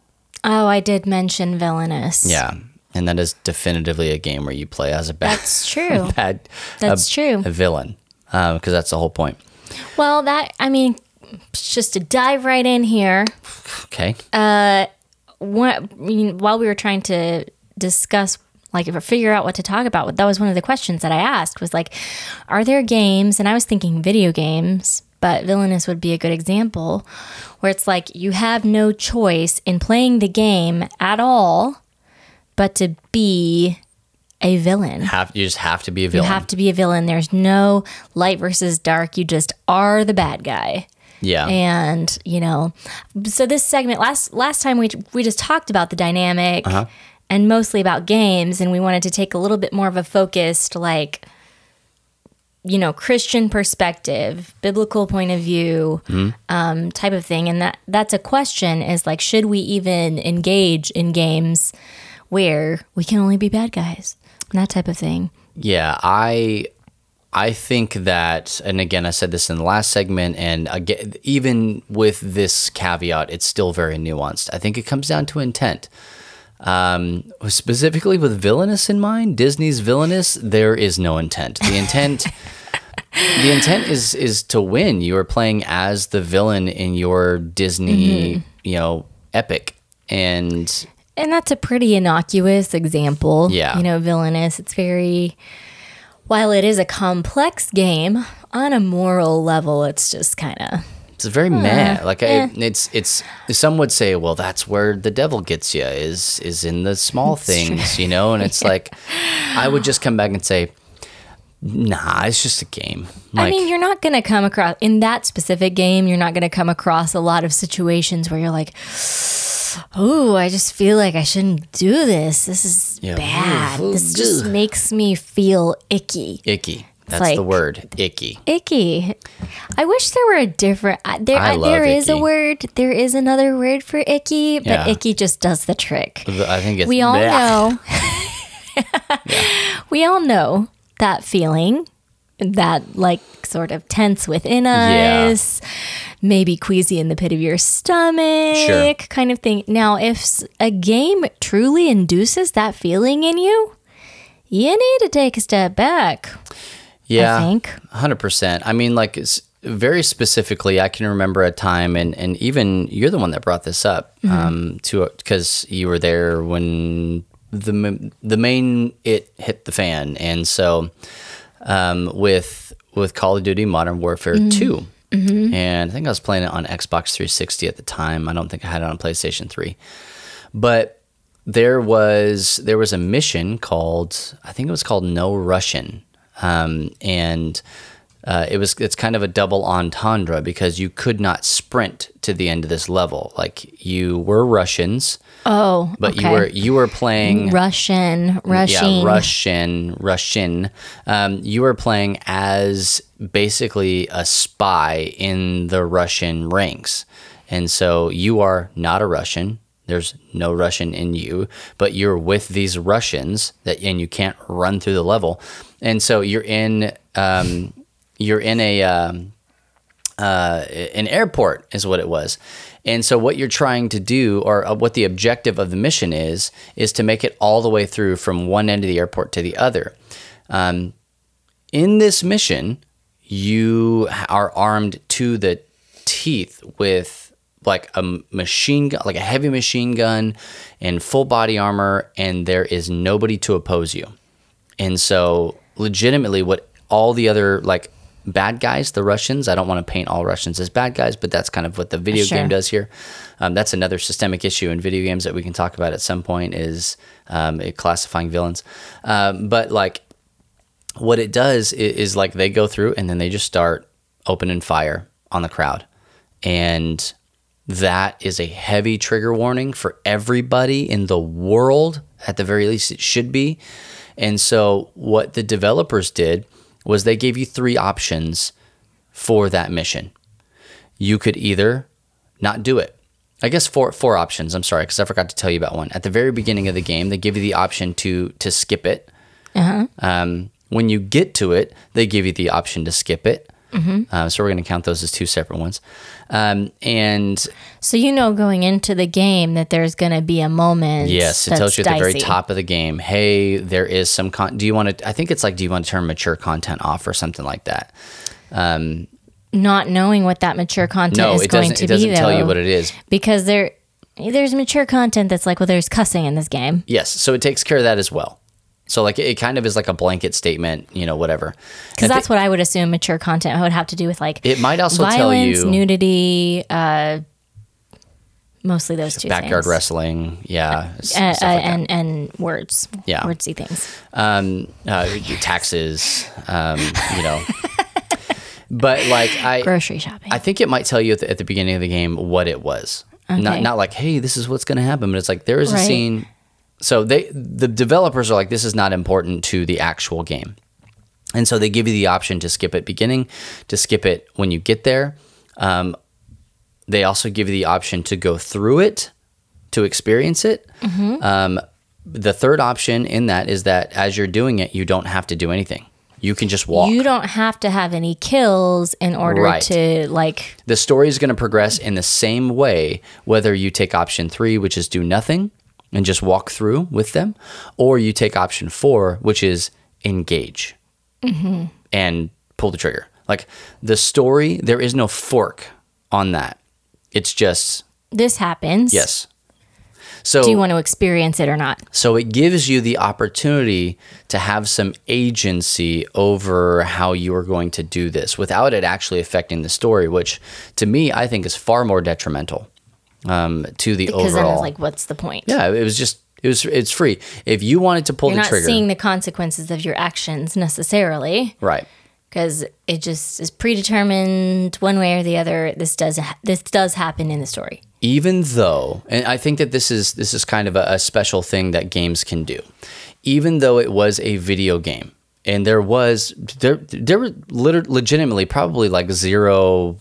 Oh, I did mention villainous. Yeah, and that is definitively a game where you play as a bad, That's true. bad, That's a, true. a villain, because that's the whole point. Well, that I mean, just to dive right in here. Okay, Uh, What I mean, while we were trying to discuss, like, or figure out what to talk about, that was one of the questions that I asked. Was like, are there games? And I was thinking video games, but villainous would be a good example, where it's like you have no choice in playing the game at all, but to be a villain. have you just have to be a villain. You have to be a villain. There's no light versus dark. You just are the bad guy. yeah, And, you know, so this segment last last time we we just talked about the dynamic Uh-huh. and mostly about games and we wanted to take a little bit more of a focused like you know, Christian perspective, biblical point of view, Mm-hmm. um, type of thing. And that that's a question is like, should we even engage in games where we can only be bad guys? That type of thing. Yeah, I I think that, and again, I said this in the last segment, and again, even with this caveat, it's still very nuanced. I think it comes down to intent. Um, specifically with villainous in mind, Disney's villainous, there is no intent. The intent. The intent is is to win. You are playing as the villain in your Disney, you know, epic, and And that's a pretty innocuous example. Yeah. You know, villainous. It's very, while it is a complex game, on a moral level, it's just kind of, It's very meh. Like eh. I, it's it's some would say, well, that's where the devil gets you is is in the small things, you know. And it's like, I would just come back and say, nah, it's just a game. Like, I mean, you're not going to come across, in that specific game, you're not going to come across a lot of situations where you're like, oh, I just feel like I shouldn't do this. This is Yeah. bad. This just makes me feel icky. icky. That's the word, icky. Icky. I wish there were a different. I- There, I uh, there love is a word. There is another word for icky, but Yeah. icky just does the trick. I think it's We all blech. know. We all know that feeling, that like sort of tense within Yeah. us, maybe queasy in the pit of your stomach, Sure. kind of thing. Now, if a game truly induces that feeling in you, you need to take a step back. Yeah, I think. hundred percent. I mean, like it's very specifically, I can remember a time, and and even you're the one that brought this up, Mm-hmm. um, to because you were there when the the main it hit the fan, and so um, with with Call of Duty Modern Warfare Mm-hmm. 2 and I think I was playing it on Xbox 360 at the time. I don't think I had it on PlayStation 3, but there was there was a mission called I think it was called No Russian, um, and uh, it was it's kind of a double entendre because you could not sprint to the end of this level. Like you were Russians, Oh, but you were you were playing Russian, Russian. yeah, Russian, Russian. Um, you were playing as basically a spy in the Russian ranks, and so you are not a Russian. There's no Russian in you, but you're with these Russians that, and you can't run through the level, and so you're in um, you're in a um, uh, an airport is what it was. And so what you're trying to do or uh, what the objective of the mission is is to make it all the way through from one end of the airport to the other. Um, in this mission, you are armed to the teeth with like a machine gun, like a heavy machine gun and full body armor and there is nobody to oppose you. And so, legitimately, what all the other like bad guys, the Russians, I don't want to paint all Russians as bad guys, but that's kind of what the video Sure. game does here. Um, that's another systemic issue in video games that we can talk about at some point is um, classifying villains. Um, but like, what it does is, is like they go through and then they just start opening fire on the crowd, and that is a heavy trigger warning for everybody in the world. At the very least, it should be. And so, what the developers did was they gave you three options for that mission. You could either not do it. I guess four four options. I'm sorry because I forgot to tell you about one. At the very beginning of the game, they give you the option to to skip it. Um, when you get to it, they give you the option to skip it. Uh, so we're going to count those as two separate ones. Um, and So you know going into the game that there's going to be a moment. Yes, it tells you at the very top of the game, hey, there is some con. Do you want to? I think it's like, do you want to turn mature content off or something like that? Um, Not knowing what that mature content no, is going doesn't. to It doesn't be, tell you what it is. because there, there's mature content that's like, well, there's cussing in this game. Yes, so it takes care of that as well. So like, it, kind of is like a blanket statement, you know, whatever. Because that's what I would assume mature content would have to do with like It might also tell violence, you nudity, uh, mostly those two backyard things. wrestling, yeah, Uh, stuff uh, like that. and and words, Yeah. wordsy things. um, uh, taxes, um, you know. but like I, Grocery shopping. I think it might tell you at the, at the beginning of the game what it was. Not Okay. not like, hey, this is what's going to happen, but it's like there is a scene. So they the developers are like, this is not important to the actual game, and so they give you the option to skip it beginning, to skip it when you get there. Um, they also give you the option to go through it to experience it. Mm-hmm. Um, the third option in that is that as you're doing it, you don't have to do anything. You can just walk. you don't have to have any kills in order Right. to like the story is going to progress in the same way whether you take option three which is do nothing and just walk through with them or you take option four which is engage. Mm-hmm. And pull the trigger. Like the story there is no fork on that. It's just this happens. yes. So Do you want to experience it or not? so it gives you the opportunity to have some agency over how you are going to do this without it actually affecting the story, which to me I think is far more detrimental um, to the overall. Because then overall. it's like, what's the point? yeah, it was just it was it's free. If you wanted to pull You're the not trigger, seeing the consequences of your actions necessarily right? because it just is predetermined one way or the other. This does ha- this does happen in the story. even though and i think that this is this is kind of a, a special thing that games can do even though it was a video game and there was there there were legitimately probably like zero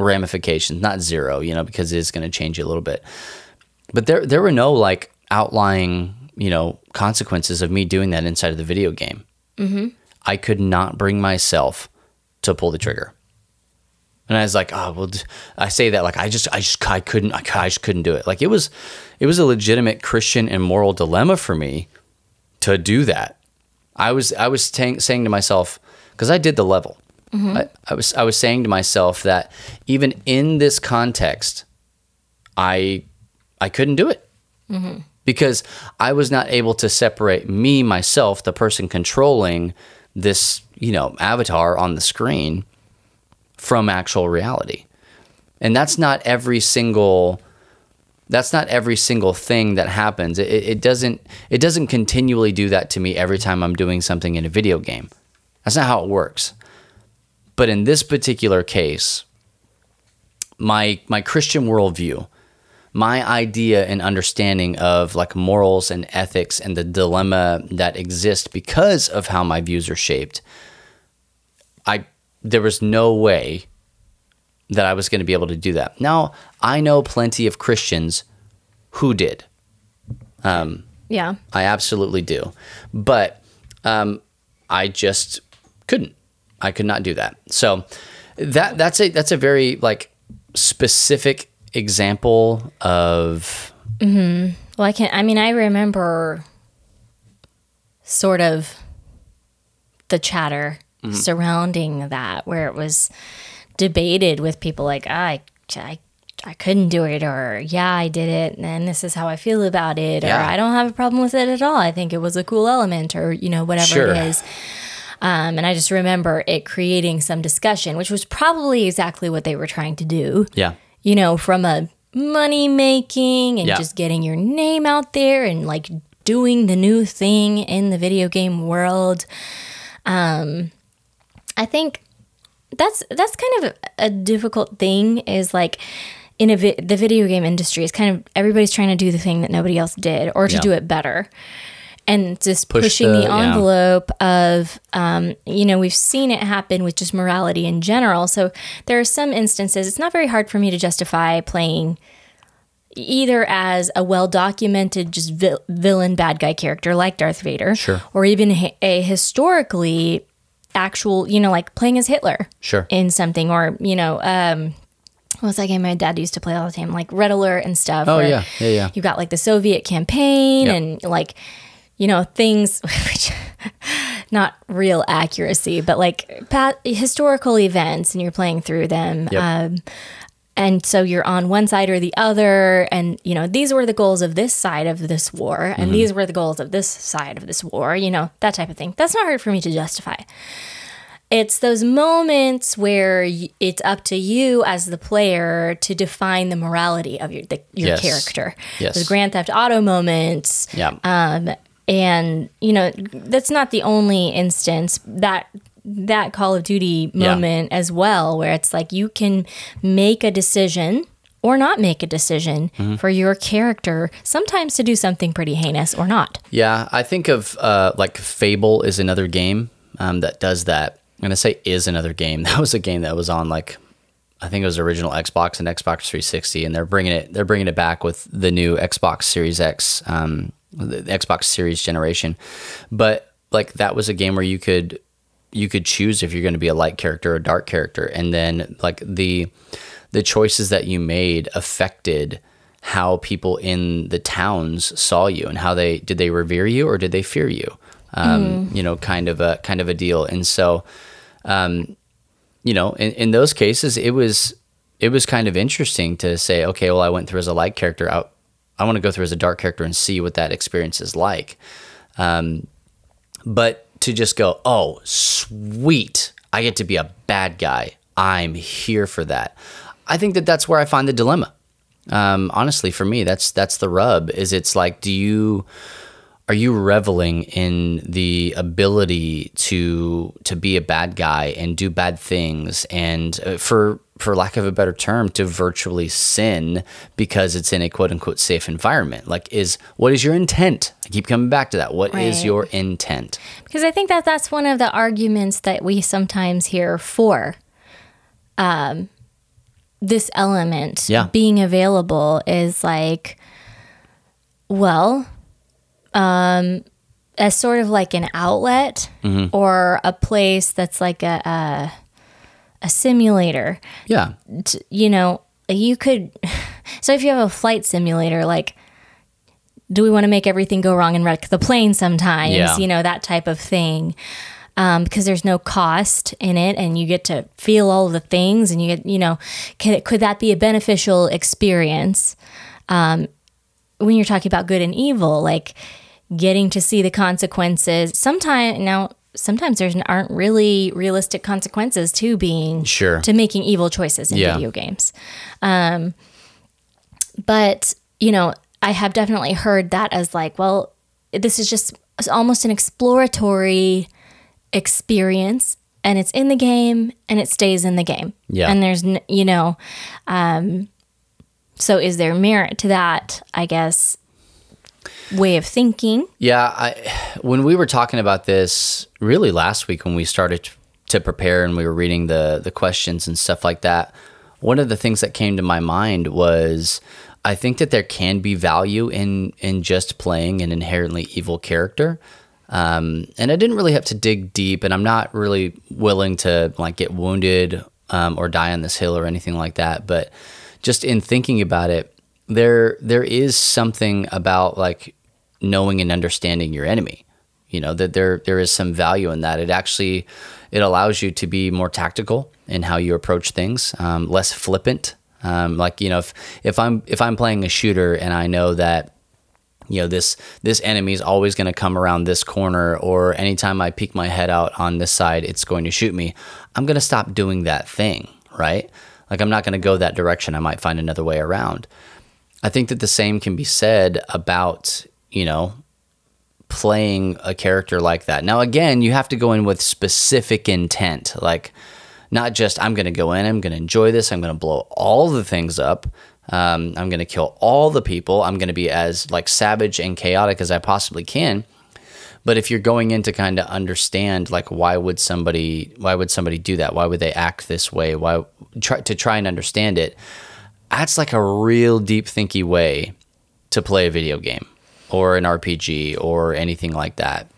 ramifications not zero you know because it is going to change you a little bit but there there were no like outlying you know consequences of me doing that inside of the video game mm-hmm. i could not bring myself to pull the trigger and I was like, oh, well, I say that like I just, I just, I couldn't, I, I just couldn't do it. Like it was, it was a legitimate Christian and moral dilemma for me to do that. I was, I was saying, saying to myself, because I did the level. Mm-hmm. I, I was, I was saying to myself that even in this context, I, I couldn't do it mm-hmm. because I was not able to separate me, myself, the person controlling this, you know, avatar on the screen from actual reality. And that's not every single that's not every single thing that happens. It, it doesn't it doesn't continually do that to me every time I'm doing something in a video game. That's not how it works. But in this particular case, my my Christian worldview, my idea and understanding of like morals and ethics and the dilemma that exists because of how my views are shaped, I there was no way that I was going to be able to do that. Now, I know plenty of Christians who did. Yeah. I absolutely do. But um, I just couldn't. I could not do that. So that that's a that's a very like specific example of mm-hmm. Well, I can. I mean, I remember sort of the chatter mm-hmm. surrounding that, where it was debated with people like, I, I, I couldn't do it, or yeah, I did it, and this is how I feel about it, or I don't have a problem with it at all. I think it was a cool element, or you know, whatever Sure. it is. Um, and I just remember it creating some discussion, which was probably exactly what they were trying to do yeah. you know, from a money making and Yeah. just getting your name out there and like doing the new thing in the video game world. Um, I think that's that's kind of a difficult thing. Is like in a vi- the video game industry is kind of everybody's trying to do the thing that nobody else did or to Yeah. do it better. And just Push pushing the- the, yeah. envelope of, um, you know, we've seen it happen with just morality in general. So there are some instances, it's not very hard for me to justify playing either as a well documented, just vil- villain, bad guy character like Darth Vader, Sure. or even a, a historically actual, you know, like playing as Hitler Sure. in something, or, you know, um, what was that game my dad used to play all the time? Like Red Alert and stuff. Oh, yeah. Yeah, yeah. You got like the Soviet campaign Yep. and like, you know, things which not real accuracy, but like historical events and you're playing through them. Yep. Um, and so you're on one side or the other and you know these were the goals of this side of this war and these were the goals of this side of this war you know that type of thing that's not hard for me to justify it's those moments where y- it's up to you as the player to define the morality of your the, your Yes. character Yes. those grand theft auto moments Yeah. um, and you know that's not the only instance that that Call of Duty Yeah. moment as well, where it's like you can make a decision or not make a decision Mm-hmm. for your character, sometimes to do something pretty heinous or not. Yeah, I think of uh, like Fable is another game um, that does that. I'm gonna say is another game. That was a game that was on like I think it was original Xbox and Xbox 360, and they're bringing it they're bringing it back with the new Xbox Series X, um, the Xbox Series generation. But like that was a game where you could you could choose if you're going to be a light character or a dark character, and then like the the choices that you made affected how people in the towns saw you and how they did they revere you or did they fear you? Um, you know kind of a kind of a deal. And so um, you know in, in those cases it was it was kind of interesting to say okay well i went through as a light character i, I want to go through as a dark character and see what that experience is like. Um, but to just go oh sweet i get to be a bad guy. I'm here for that. I think that that's where i find the dilemma. Um, honestly for me that's that's the rub is it's like do you are you reveling in the ability to to be a bad guy and do bad things? And uh, for for lack of a better term to virtually sin because it's in a quote unquote safe environment like is what is your intent i keep coming back to that What is Right. your intent Because I think that that's one of the arguments that we sometimes hear for um, this element Yeah. being available is like, well, um, as sort of like an outlet Mm-hmm. or a place that's like a, a, a simulator yeah t- you know, you could. So if you have a flight simulator, like, do we want to make everything go wrong and wreck the plane sometimes? Yeah. You know, that type of thing. Um, because there's no cost in it and you get to feel all the things and you get, you know, could, could that be a beneficial experience? Um, when you're talking about good and evil, like getting to see the consequences. Sometimes now, sometimes there's aren't really realistic consequences to being Sure. to making evil choices in Yeah. video games. Um, but you know, I have definitely heard that as like, well, this is just almost an exploratory experience and it's in the game and it stays in the game. Yeah. And there's, you know, um, so is there merit to that? I guess way of thinking. Yeah, I, when we were talking about this really last week when we started to prepare and we were reading the the questions and stuff like that, one of the things that came to my mind was I think that there can be value in in just playing an inherently evil character. Um, and I didn't really have to dig deep, and I'm not really willing to like get wounded um, or die on this hill or anything like that. But just in thinking about it, there there is something about like knowing and understanding your enemy. You know that there there is some value in that. It actually it allows you to be more tactical in how you approach things, um, less flippant. Um, like you know, if if I'm if I'm playing a shooter and I know that you know this this enemy is always going to come around this corner or anytime i peek my head out on this side it's going to shoot me i'm going to stop doing that thing right like i'm not going to go that direction i might find another way around i think that the same can be said about you know playing a character like that. Now again you have to go in with specific intent. Like not just i'm going to go in i'm going to enjoy this i'm going to blow all the things up um, i'm going to kill all the people i'm going to be as like savage and chaotic as i possibly can. But if you're going in to kind of understand like why would somebody why would somebody do that? Why would they act this way? Why try to try and understand it that's like a real deep thinky way to play a video game or an rpg or anything like that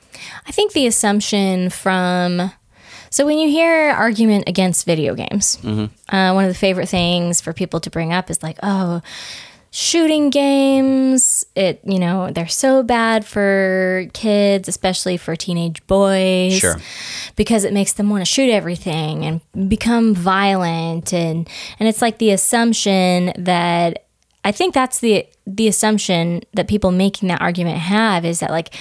I think the assumption from so when you hear argument against video games, uh, one of the favorite things for people to bring up is like, oh, shooting games. It you know they're so bad for kids, especially for teenage boys, Sure. because it makes them want to shoot everything and become violent and and it's like the assumption that I think that's the the assumption that people making that argument have is that like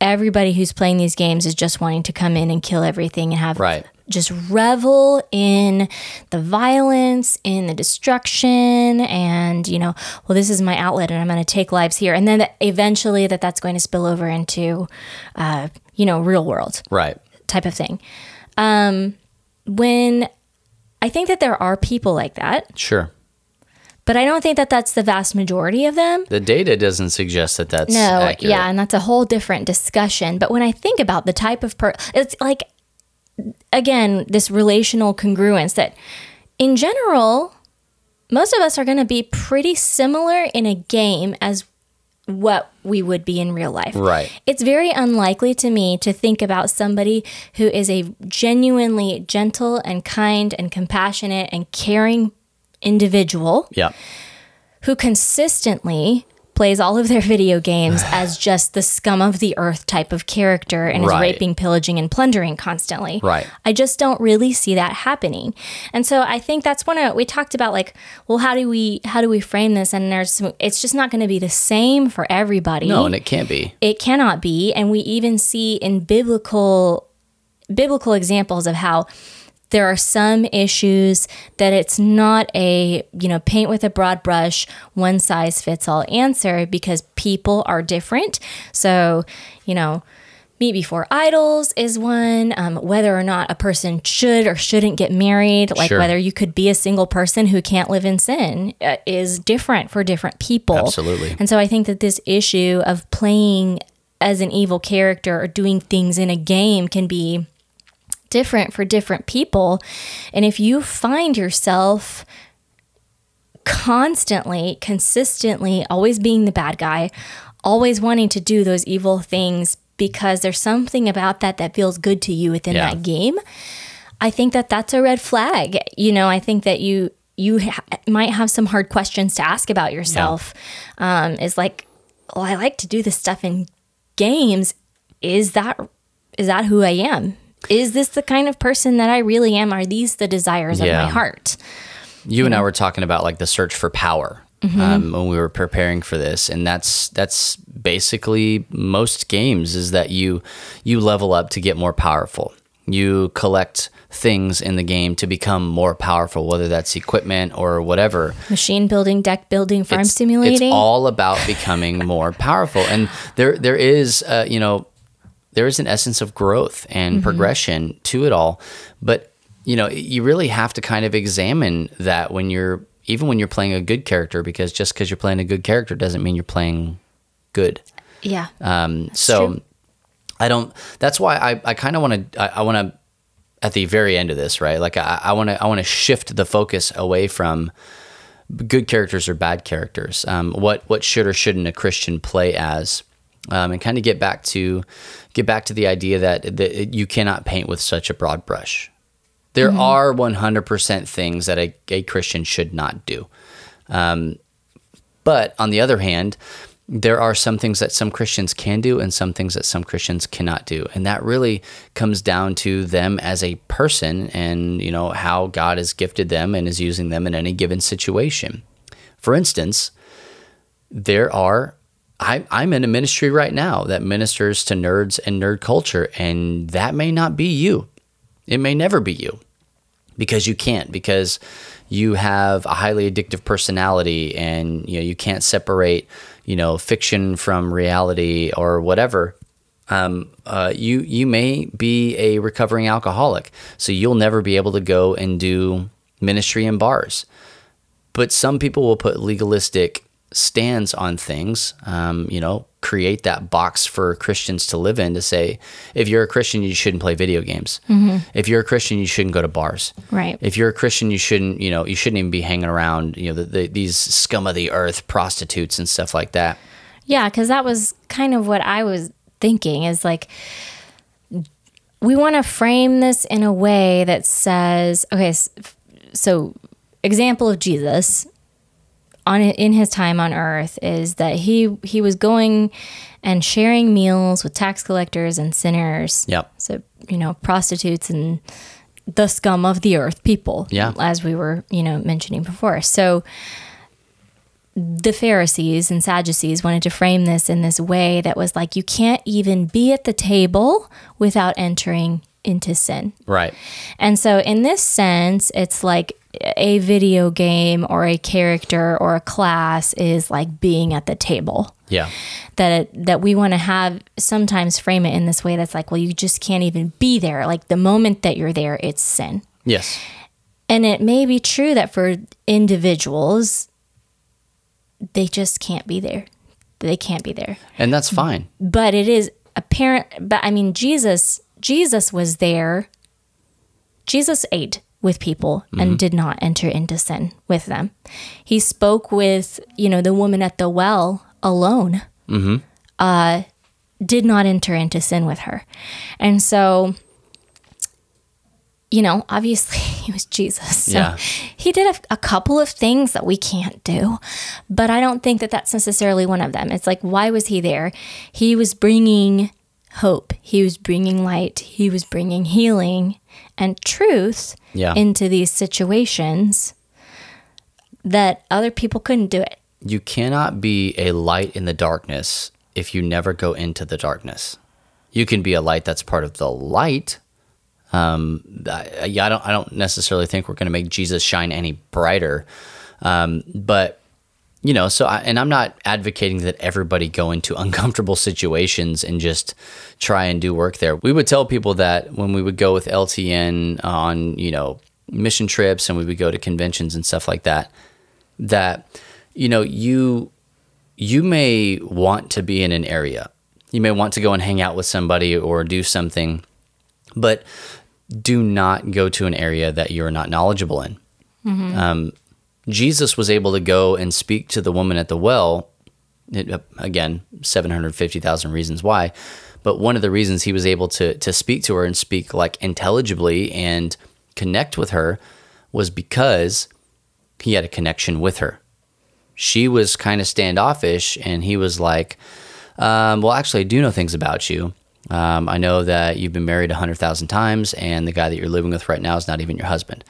everybody who's playing these games is just wanting to come in and kill everything and have Right. just revel in the violence, in the destruction, and you know, well, this is my outlet, and I'm going to take lives here, and then eventually that that's going to spill over into, uh, you know, real world right type of thing. Um, when I think that there are people like that, sure but I don't think that that's the vast majority of them. the data doesn't suggest that that's No, accurate. yeah, and that's a whole different discussion. But when I think about the type of per, it's like again this relational congruence that, in general, most of us are going to be pretty similar in a game as what we would be in real life. Right. It's very unlikely to me to think about somebody who is a genuinely gentle and kind and compassionate and caring individual yeah who consistently plays all of their video games as just the scum of the earth type of character and Right. is raping, pillaging, and plundering constantly. Right. I just don't really see that happening. And so I think that's one of we talked about like, well, how do we how do we frame this? And there's some, it's just not going to be the same for everybody. no and it can't be it cannot be. And we even see in biblical biblical examples of how there are some issues that it's not a you know paint with a broad brush one size fits all answer because people are different so you know meat before idols is one um, whether or not a person should or shouldn't get married like Sure. whether you could be a single person who can't live in sin uh, is different for different people Absolutely. and so i think that this issue of playing as an evil character or doing things in a game can be different for different people. And if you find yourself constantly, consistently, always being the bad guy, always wanting to do those evil things because there's something about that that feels good to you within Yeah. that game, I think that that's a red flag. You know, I think that you you ha- might have some hard questions to ask about yourself. Um, is like, well, I like to do this stuff in games. Is that is that who I am? Is this the kind of person that I really am? Are these the desires of my heart? you and I were talking about like the search for power um, when we were preparing for this, and that's that's basically most games is that you you level up to get more powerful. You collect things in the game to become more powerful, whether that's equipment or whatever. Machine building, deck building, farm it's, simulating. It's all about becoming more powerful, and there there is uh, you know there is an essence of growth and progression to it all. But you know, you really have to kind of examine that when you're even when you're playing a good character, because just because you're playing a good character doesn't mean you're playing good. Yeah. Um, so true. I don't. That's why I, I kind of want to. I, I want to at the very end of this, right? Like I want to. I want to shift the focus away from good characters or bad characters. Um, what what should or shouldn't a Christian play as? Um, and kind of get back to get back to the idea that, that you cannot paint with such a broad brush. There are 100% things that a, a Christian should not do. Um, but on the other hand, there are some things that some Christians can do and some things that some Christians cannot do. And that really comes down to them as a person and, you know, how God has gifted them and is using them in any given situation. For instance, there are I, I'm in a ministry right now that ministers to nerds and nerd culture, and that may not be you. It may never be you because you can't because you have a highly addictive personality and you know you can't separate you know fiction from reality or whatever um, uh, you you may be a recovering alcoholic so you'll never be able to go and do ministry in bars but some people will put legalistic stands on things um, you know create that box for christians to live in to say if you're a christian you shouldn't play video games. If you're a christian you shouldn't go to bars. Right. if you're a christian you shouldn't you know you shouldn't even be hanging around you know the, the, these scum of the earth prostitutes and stuff like that. Yeah, because that was kind of what I was thinking is like, we want to frame this in a way that says, okay, so example of Jesus on in his time on earth is that he he was going and sharing meals with tax collectors and sinners. Yep. So, you know, prostitutes and the scum of the earth people. Yeah. As we were, you know, mentioning before. So the Pharisees and Sadducees wanted to frame this in this way that was like you can't even be at the table without entering into sin. right And so, in this sense, it's like a video game or a character or a class is like being at the table. yeah That it, that we want to have sometimes frame it in this way that's like, well, you just can't even be there. Like the moment that you're there, it's sin. yes And it may be true that for individuals, they just can't be there. They can't be there. and that's fine But it is apparent. But I mean, Jesus, Jesus was there. Jesus ate with people and did not enter into sin with them. He spoke with, you know, the woman at the well alone. Uh, did not enter into sin with her, and so you know, obviously he was Jesus. So Yeah. he did a, a couple of things that we can't do, but I don't think that that's necessarily one of them. It's like, why was he there? He was bringing hope, he was bringing light, he was bringing healing and truth Yeah. into these situations that other people couldn't do it. you cannot be a light in the darkness if you never go into the darkness. You can be a light that's part of the light. Um, I, I don't. I don't necessarily think we're going to make Jesus shine any brighter. Um, but you know, so I, and I'm not advocating that everybody go into uncomfortable situations and just try and do work there. We would tell people that when we would go with LTN on you know mission trips and we would go to conventions and stuff like that, that you know you you may want to be in an area. You may want to go and hang out with somebody or do something but do not go to an area that you're not knowledgeable in. Um, jesus was able to go and speak to the woman at the well. It, uh, again 750000 reasons why but one of the reasons he was able to to speak to her and speak like intelligibly and connect with her was because he had a connection with her. She was kind of standoffish and he was like um, well actually i do know things about you. Um, i know that you've been married 100000 times and the guy that you're living with right now is not even your husband.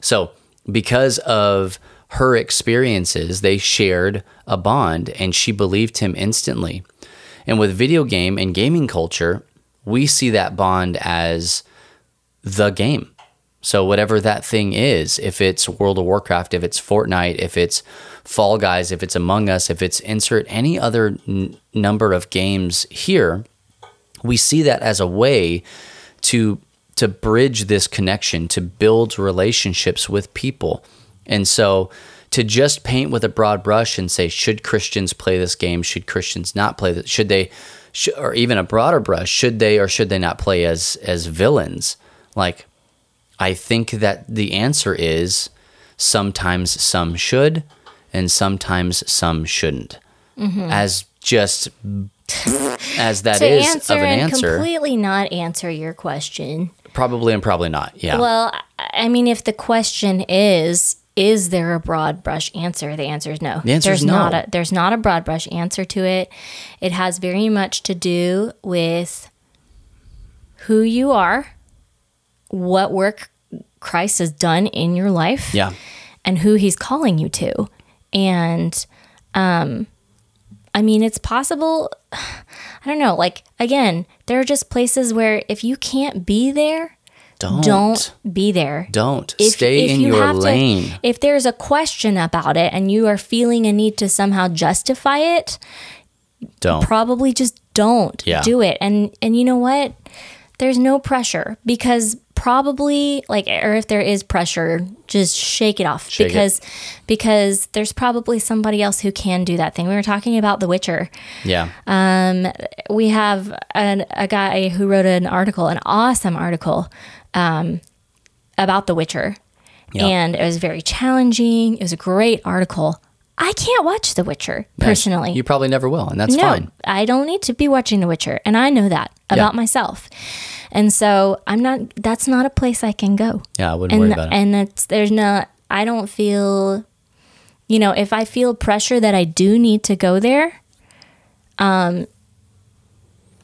So because of her experiences they shared a bond and she believed him instantly. And with video game and gaming culture we see that bond as the game. So whatever that thing is, if it's World of Warcraft, if it's Fortnite, if it's Fall Guys, if it's Among Us, if it's insert any other n- number of games here, we see that as a way to to bridge this connection to build relationships with people and so to just paint with a broad brush and say should christians play this game? Should christians not play this? Should they sh- or even a broader brush should they or should they not play as as villains? Like i think that the answer is sometimes some should and sometimes some shouldn't. Mm-hmm. As just as that is of an and answer. completely not answer your question. probably and probably not yeah. Well, I mean, if the question is, is there a broad brush answer? The answer is no. The answer is there's not a there's not a broad brush answer to it. It has very much to do with who you are, what work Christ has done in your life, yeah and who he's calling you to. And um I mean it's possible I don't know, like again, there are just places where if you can't be there, don't don't be there. don't stay in you your have to- lane if there's a question about it and you are feeling a need to somehow justify it, don't probably just don't Yeah. do it. And and you know what? There's no pressure because probably like or if there is pressure, just shake it off Shake it. because because there's probably somebody else who can do that thing. We were talking about The Witcher. yeah Um, we have an, a guy who wrote an article, an awesome article, um, about The Witcher, Yeah. and it was very challenging. It was a great article. I can't watch The Witcher personally. you probably never will and that's no, fine I don't need to be watching The Witcher, and I know that about myself. And so I'm not. That's not a place I can go. yeah i wouldn't And worry about it and it's there's not. I don't feel. You know, if I feel pressure that I do need to go there, um,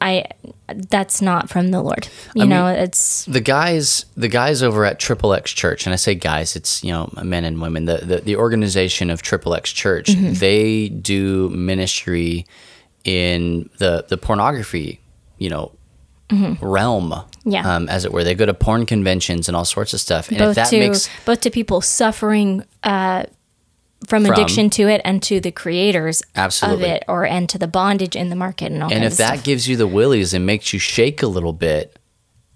I that's not from the Lord. You I know, mean- it's the guys the guys over at triple x church and i say guys it's you know men and women the the, the organization of triple x church Mm-hmm. they do ministry in the the pornography you know realm Mm-hmm. Yeah. um, as it were they go to porn conventions and all sorts of stuff and if both that to makes both to people suffering uh, from, From- addiction to it, and to the creators Absolutely. of it, or and to the bondage in the market and all. That. And if that stuff. gives you the willies and makes you shake a little bit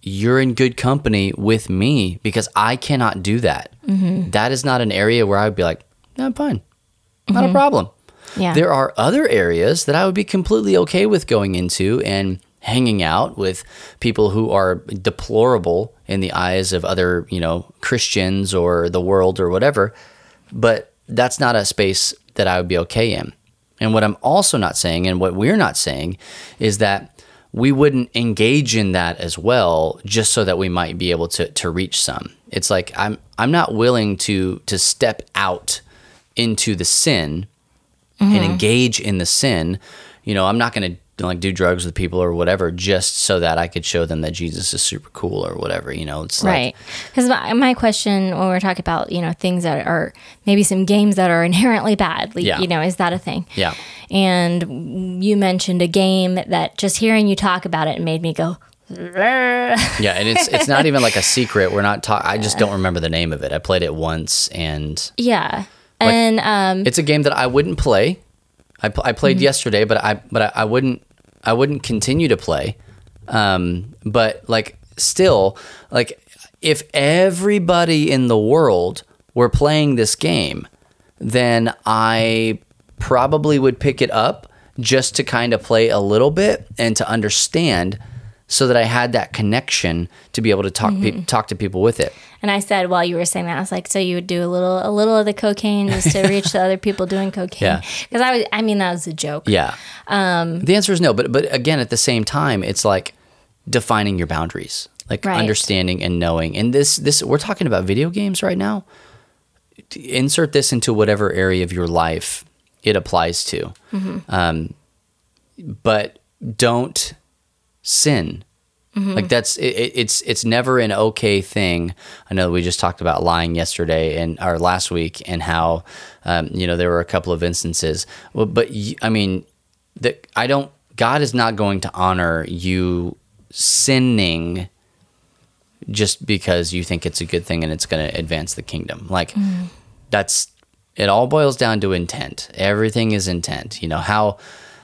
you're in good company with me because i cannot do that Mm-hmm. That is not an area where i'd be like no, i'm fine not a problem Mm-hmm. yeah, There are other areas that I would be completely okay with going into and hanging out with people who are deplorable in the eyes of other, you know, Christians or the world or whatever. But that's not a space that I would be okay in. And what I'm also not saying, and what we're not saying, is that we wouldn't engage in that as well just so that we might be able to to reach some. It's like I'm I'm not willing to to step out into the sin and mm-hmm. engage in the sin. You know, I'm not going to like do drugs with people or whatever just so that I could show them that Jesus is super cool or whatever. You know, it's right. Because my, my question when we're talking about you know things that are maybe some games that are inherently bad, like, Yeah. you know, is that a thing? yeah, And you mentioned a game that just hearing you talk about it made me go. yeah, and it's it's not even like a secret. We're not talking. I just don't remember the name of it. I played it once, and Yeah. And um, it's a game that I wouldn't play. I, pl- I played yesterday, but I but I, I wouldn't I wouldn't continue to play. Um, but like still, like if everybody in the world were playing this game, then I probably would pick it up just to kind of play a little bit and to understand, so that I had that connection to be able to talk pe- talk to people with it. and I said while you were saying that, I was like, so you would do a little, a little of the cocaine just to reach the other people doing cocaine. Yeah. Because I was, I mean, that was a joke. Yeah. Um, the answer is no, but but again, at the same time, it's like defining your boundaries, like Right. understanding and knowing. And this this we're talking about video games right now. Insert this into whatever area of your life it applies to, um, but don't sin. Like that's it, it- it's it's never an okay thing. I know we just talked about lying yesterday and or last week and how um, you know there were a couple of instances. Well, but I mean that I don't. God is not going to honor you sinning just because you think it's a good thing and it's going to advance the kingdom. Like that's it. All boils down to intent. Everything is intent. You know how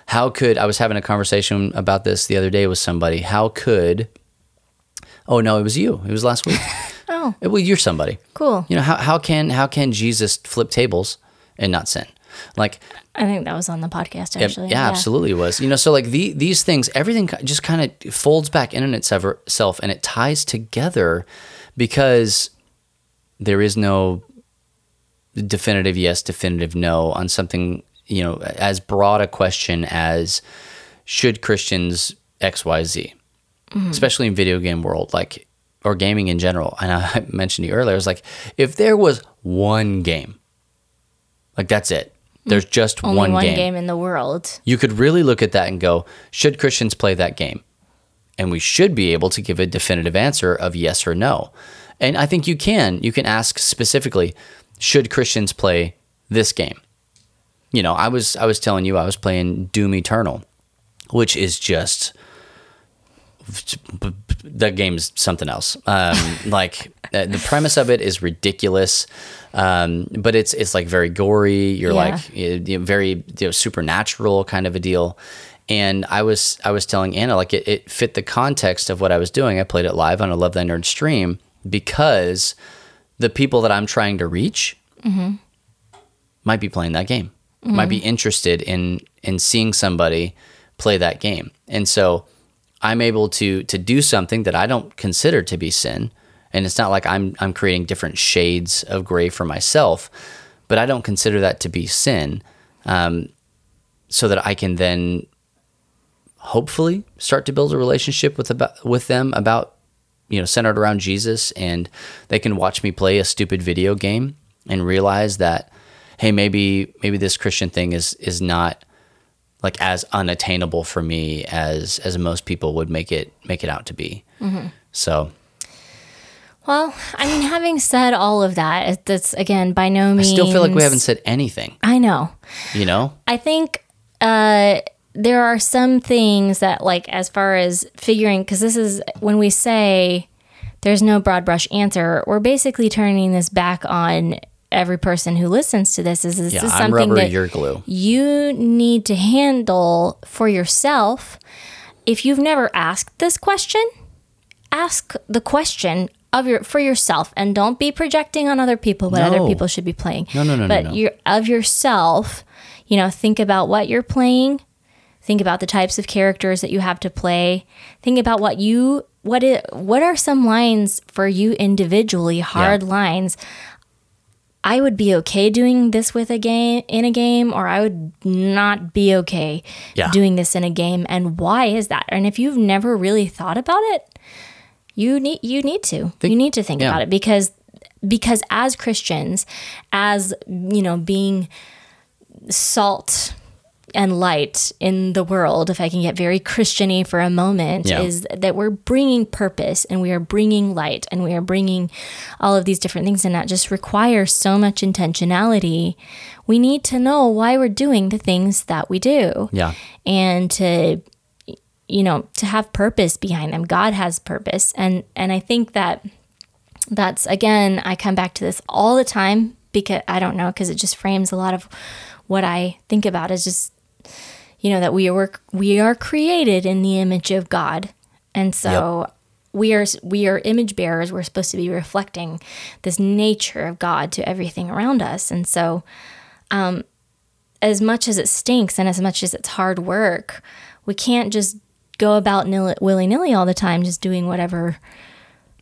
how could I was having a conversation about this the other day with somebody. How could Oh no, it was you. It was last week. Oh. oh, well, you're somebody. cool. You know, how how can how can Jesus flip tables and not sin? Like I think that was on the podcast yeah, actually. yeah, absolutely it was. You know, so like the, these things, everything just kind of folds back in on itself and it ties together because there is no definitive yes, definitive no on something, you know, as broad a question as should Christians XYZ, mm-hmm. especially in video game world, like, or gaming in general. And I mentioned to you earlier, I was like, if there was one game, like that's it. Mm-hmm. There's just Only one, one, game game. in the world. you could really look at that and go, should Christians play that game? And we should be able to give a definitive answer of yes or no. And I think you can. You can ask specifically, should Christians play this game? You know, I was I was telling you I was playing Doom Eternal, which is just that game's something else. Um, like uh, the premise of it is ridiculous, um, but it's it's like very gory. You're Yeah. like you know, very you know, supernatural kind of a deal. And I was I was telling Anna like it, it fit the context of what I was doing. I played it live on a Love Thy Nerd stream because the people that I'm trying to reach might be playing that game, might be interested in in seeing somebody play that game, and so I'm able to to do something that I don't consider to be sin, and it's not like I'm I'm creating different shades of gray for myself, but I don't consider that to be sin, um, so that I can then hopefully start to build a relationship with about with them about you know centered around Jesus and they can watch me play a stupid video game and realize that hey maybe maybe this Christian thing is is not like as unattainable for me as as most people would make it make it out to be. So Well, I mean, having said all of that, that's again by no means. I still feel like we haven't said anything, I know. you know? I think uh, there are some things that, like, as far as figuring, because this is when we say there's no broad brush answer, we're basically turning this back on every person who listens to this. Is this Yeah, is I'm something rubber, that you're glue. you need to handle for yourself. If you've never asked this question, ask the question of your for yourself and don't be projecting on other people what other people should be playing. No, no, no, no, But no. you're of yourself, you know, think about what you're playing. Think about the types of characters that you have to play. Think about what you what it what are some lines for you individually, hard lines. I would be okay doing this with a game in a game, or I would not be okay Yeah. doing this in a game. And why is that? And if you've never really thought about it, you need you need to you need to think yeah. about it because because as Christians, as you know, being salt and light in the world, if I can get very Christiany for a moment, Yeah. is that we're bringing purpose and we are bringing light and we are bringing all of these different things, and that just requires so much intentionality. We need to know why we're doing the things that we do Yeah. and to you know to have purpose behind them god has purpose and and i think that that's again i come back to this all the time because i don't know because it just frames a lot of what i think about is just you know that we are we are created in the image of god. And so we are we are image bearers. We're supposed to be reflecting this nature of god to everything around us. And so um, as much as it stinks and as much as it's hard work, we can't just go about willy nilly all the time, just doing whatever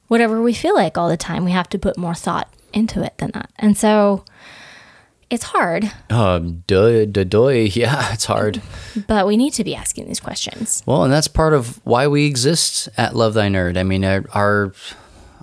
whatever we feel like all the time. We have to put more thought into it than that, and so it's hard. Um, duh, duh, duh, yeah, it's hard. But we need to be asking these questions. Well, and that's part of why we exist at Love Thy Nerd. I mean, our our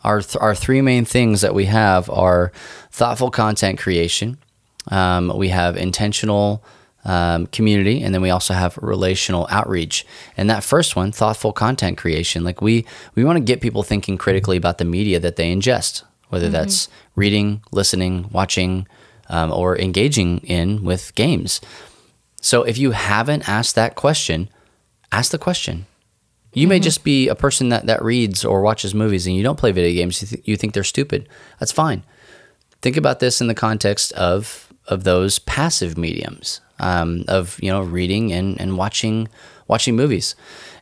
our, th- our three main things that we have are thoughtful content creation. Um, we have intentional um, community, and then we also have relational outreach. And that first one, thoughtful content creation, like we we want to get people thinking critically about the media that they ingest, whether that's reading, listening, watching, um, or engaging in with games. So if you haven't asked that question, ask the question. You may just be a person that, that reads or watches movies and you don't play video games. You, th- you think they're stupid. That's fine. Think about this in the context of of those passive mediums. um, of you know reading and, and watching watching movies,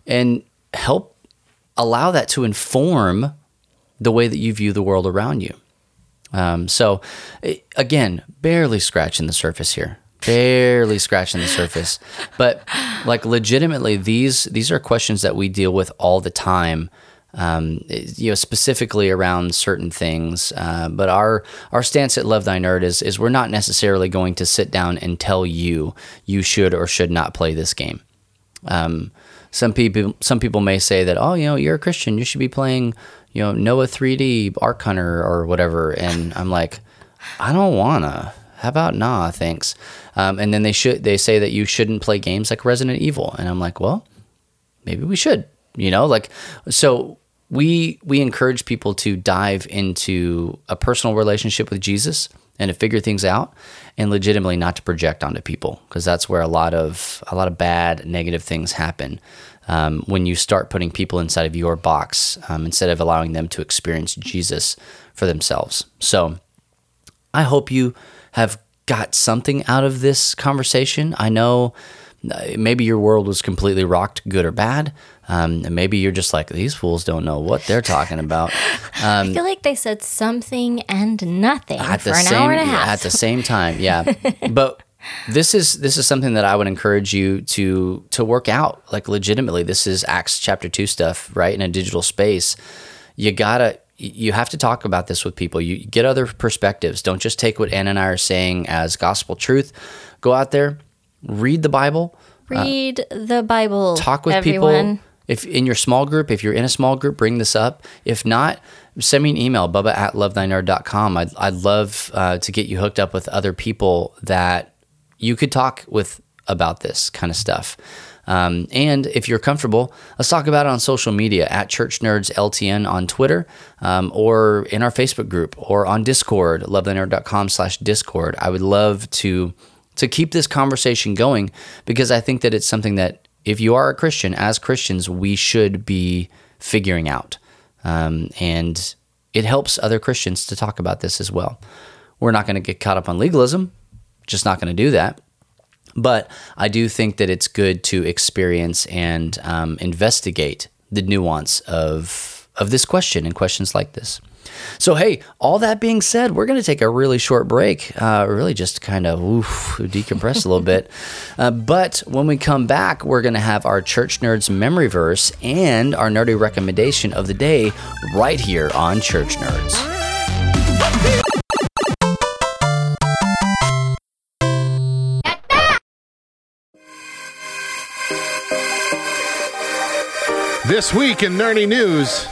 and help allow that to inform the way that you view the world around you. Um, so, again, barely scratching the surface here. Barely scratching the surface, but like legitimately, these these are questions that we deal with all the time. Um, you know, specifically around certain things. Uh, but our our stance at Love Thy Nerd is is we're not necessarily going to sit down and tell you you should or should not play this game. Um, some people some people may say that oh you know you're a Christian you should be playing you know Noah 3D Ark Hunter or whatever. And I'm like I don't wanna. How about nah thanks. Um, and then they should they say that you shouldn't play games like Resident Evil. And I'm like well maybe we should you know like so we we encourage people to dive into a personal relationship with Jesus and to figure things out and legitimately not to project onto people because that's where a lot of a lot of bad negative things happen um, when you start putting people inside of your box um, instead of allowing them to experience Jesus for themselves so I hope you have got something out of this conversation. I know uh, maybe your world was completely rocked, good or bad. Um, and maybe you're just like, these fools don't know what they're talking about. I feel like they said something and nothing at for the an same hour and a half. at the same time, yeah. but this is this is something that I would encourage you to to work out like legitimately. This is Acts chapter 2 stuff, right? In a digital space. You got to you have to talk about this with people. You get other perspectives. Don't just take what Ann and I are saying as gospel truth. Go out there, read the Bible, Read the Bible. talk with everyone. people. If in your small group, if you're in a small group, bring this up. If not, send me an email, bubba at lovethynerd.com. I'd, I'd love uh, to get you hooked up with other people that you could talk with about this kind of stuff. Um, and if you're comfortable, let's talk about it on social media at Church Nerds LTN on Twitter um, or in our Facebook group or on Discord, lovethynerd.com slash Discord. I would love to to keep this conversation going because I think that it's something that if you are a Christian, as Christians, we should be figuring out. Um, and it helps other Christians to talk about this as well. We're not going to get caught up on legalism, just not going to do that. But I do think that it's good to experience and um, investigate the nuance of of this question and questions like this. So, hey, all that being said, we're going to take a really short break, uh, really just kind of oof, decompress a little bit. Uh, but when we come back, we're going to have our Church Nerds memory verse and our nerdy recommendation of the day right here on Church Nerds. This week in Nerdy News,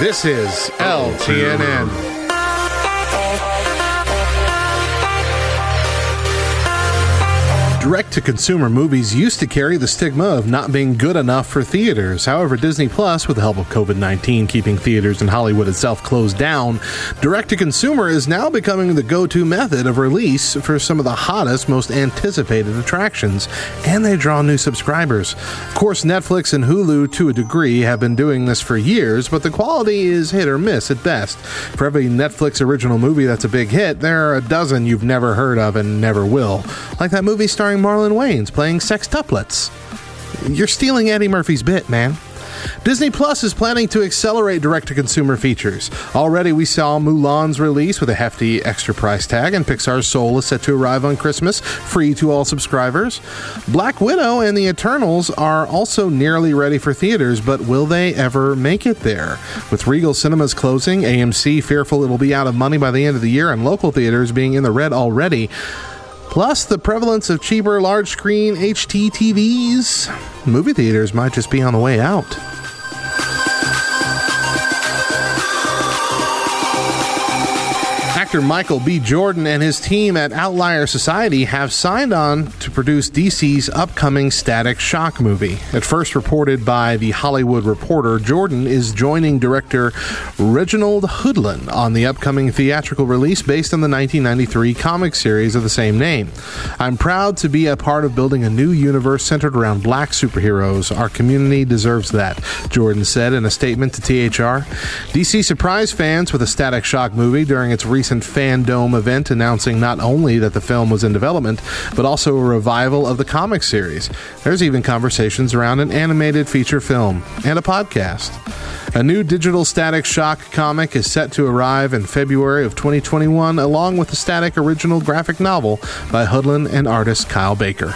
this is LTNN. Direct to consumer movies used to carry the stigma of not being good enough for theaters. However, Disney Plus, with the help of COVID 19 keeping theaters in Hollywood itself closed down, direct to consumer is now becoming the go to method of release for some of the hottest, most anticipated attractions, and they draw new subscribers. Of course, Netflix and Hulu, to a degree, have been doing this for years, but the quality is hit or miss at best. For every Netflix original movie that's a big hit, there are a dozen you've never heard of and never will. Like that movie starring Marlon Wayans playing sextuplets. You're stealing Eddie Murphy's bit, man. Disney Plus is planning to accelerate direct to consumer features. Already, we saw Mulan's release with a hefty extra price tag, and Pixar's Soul is set to arrive on Christmas, free to all subscribers. Black Widow and The Eternals are also nearly ready for theaters, but will they ever make it there? With Regal Cinemas closing, AMC fearful it'll be out of money by the end of the year, and local theaters being in the red already. Plus, the prevalence of cheaper large screen HD TVs. Movie theaters might just be on the way out. Actor Michael B. Jordan and his team at Outlier Society have signed on to produce DC's upcoming Static Shock movie. At first reported by The Hollywood Reporter, Jordan is joining director Reginald Hudlin on the upcoming theatrical release based on the 1993 comic series of the same name. I'm proud to be a part of building a new universe centered around black superheroes. Our community deserves that, Jordan said in a statement to THR. DC surprised fans with a Static Shock movie during its recent fandom event announcing not only that the film was in development, but also a revival of the comic series. There's even conversations around an animated feature film and a podcast. A new digital Static Shock comic is set to arrive in February of 2021, along with the Static original graphic novel by Hudlin and artist Kyle Baker.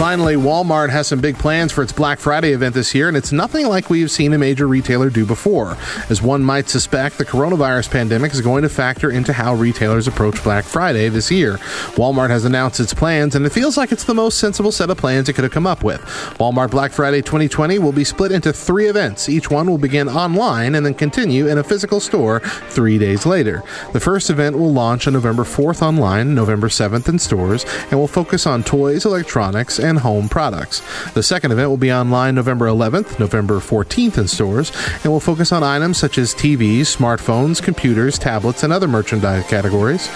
Finally, Walmart has some big plans for its Black Friday event this year, and it's nothing like we've seen a major retailer do before. As one might suspect, the coronavirus pandemic is going to factor into how retailers approach Black Friday this year. Walmart has announced its plans, and it feels like it's the most sensible set of plans it could have come up with. Walmart Black Friday 2020 will be split into three events. Each one will begin online and then continue in a physical store three days later. The first event will launch on November 4th online, November 7th in stores, and will focus on toys, electronics, and home products. The second event will be online November 11th, November 14th in stores, and will focus on items such as TVs, smartphones, computers, tablets, and other merchandise categories.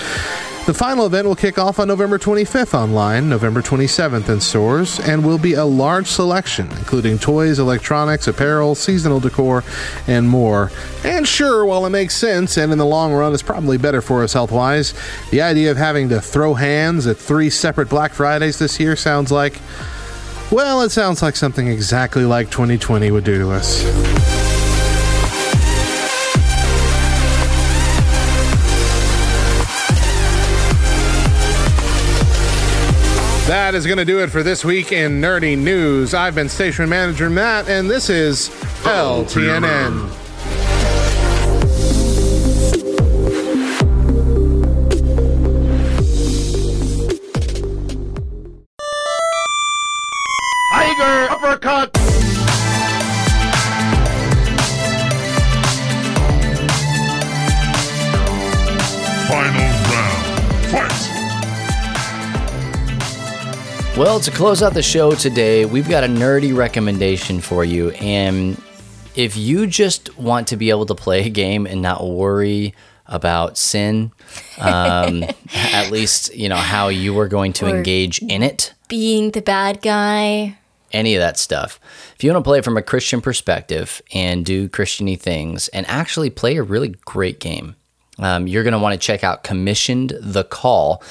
The final event will kick off on November 25th online, November 27th in stores, and will be a large selection, including toys, electronics, apparel, seasonal decor, and more. And sure, while it makes sense and in the long run is probably better for us health wise, the idea of having to throw hands at three separate Black Fridays this year sounds like. Well, it sounds like something exactly like 2020 would do to us. That is going to do it for this week in nerdy news. I've been station manager Matt, and this is LTNN. Well, to close out the show today, we've got a nerdy recommendation for you. And if you just want to be able to play a game and not worry about sin, um, at least you know how you are going to Or- engage in it, Being the bad guy. any of that stuff. If you want to play it from a Christian perspective and do Christiany things and actually play a really great game, um, you're going to want to check out Commissioned the Call,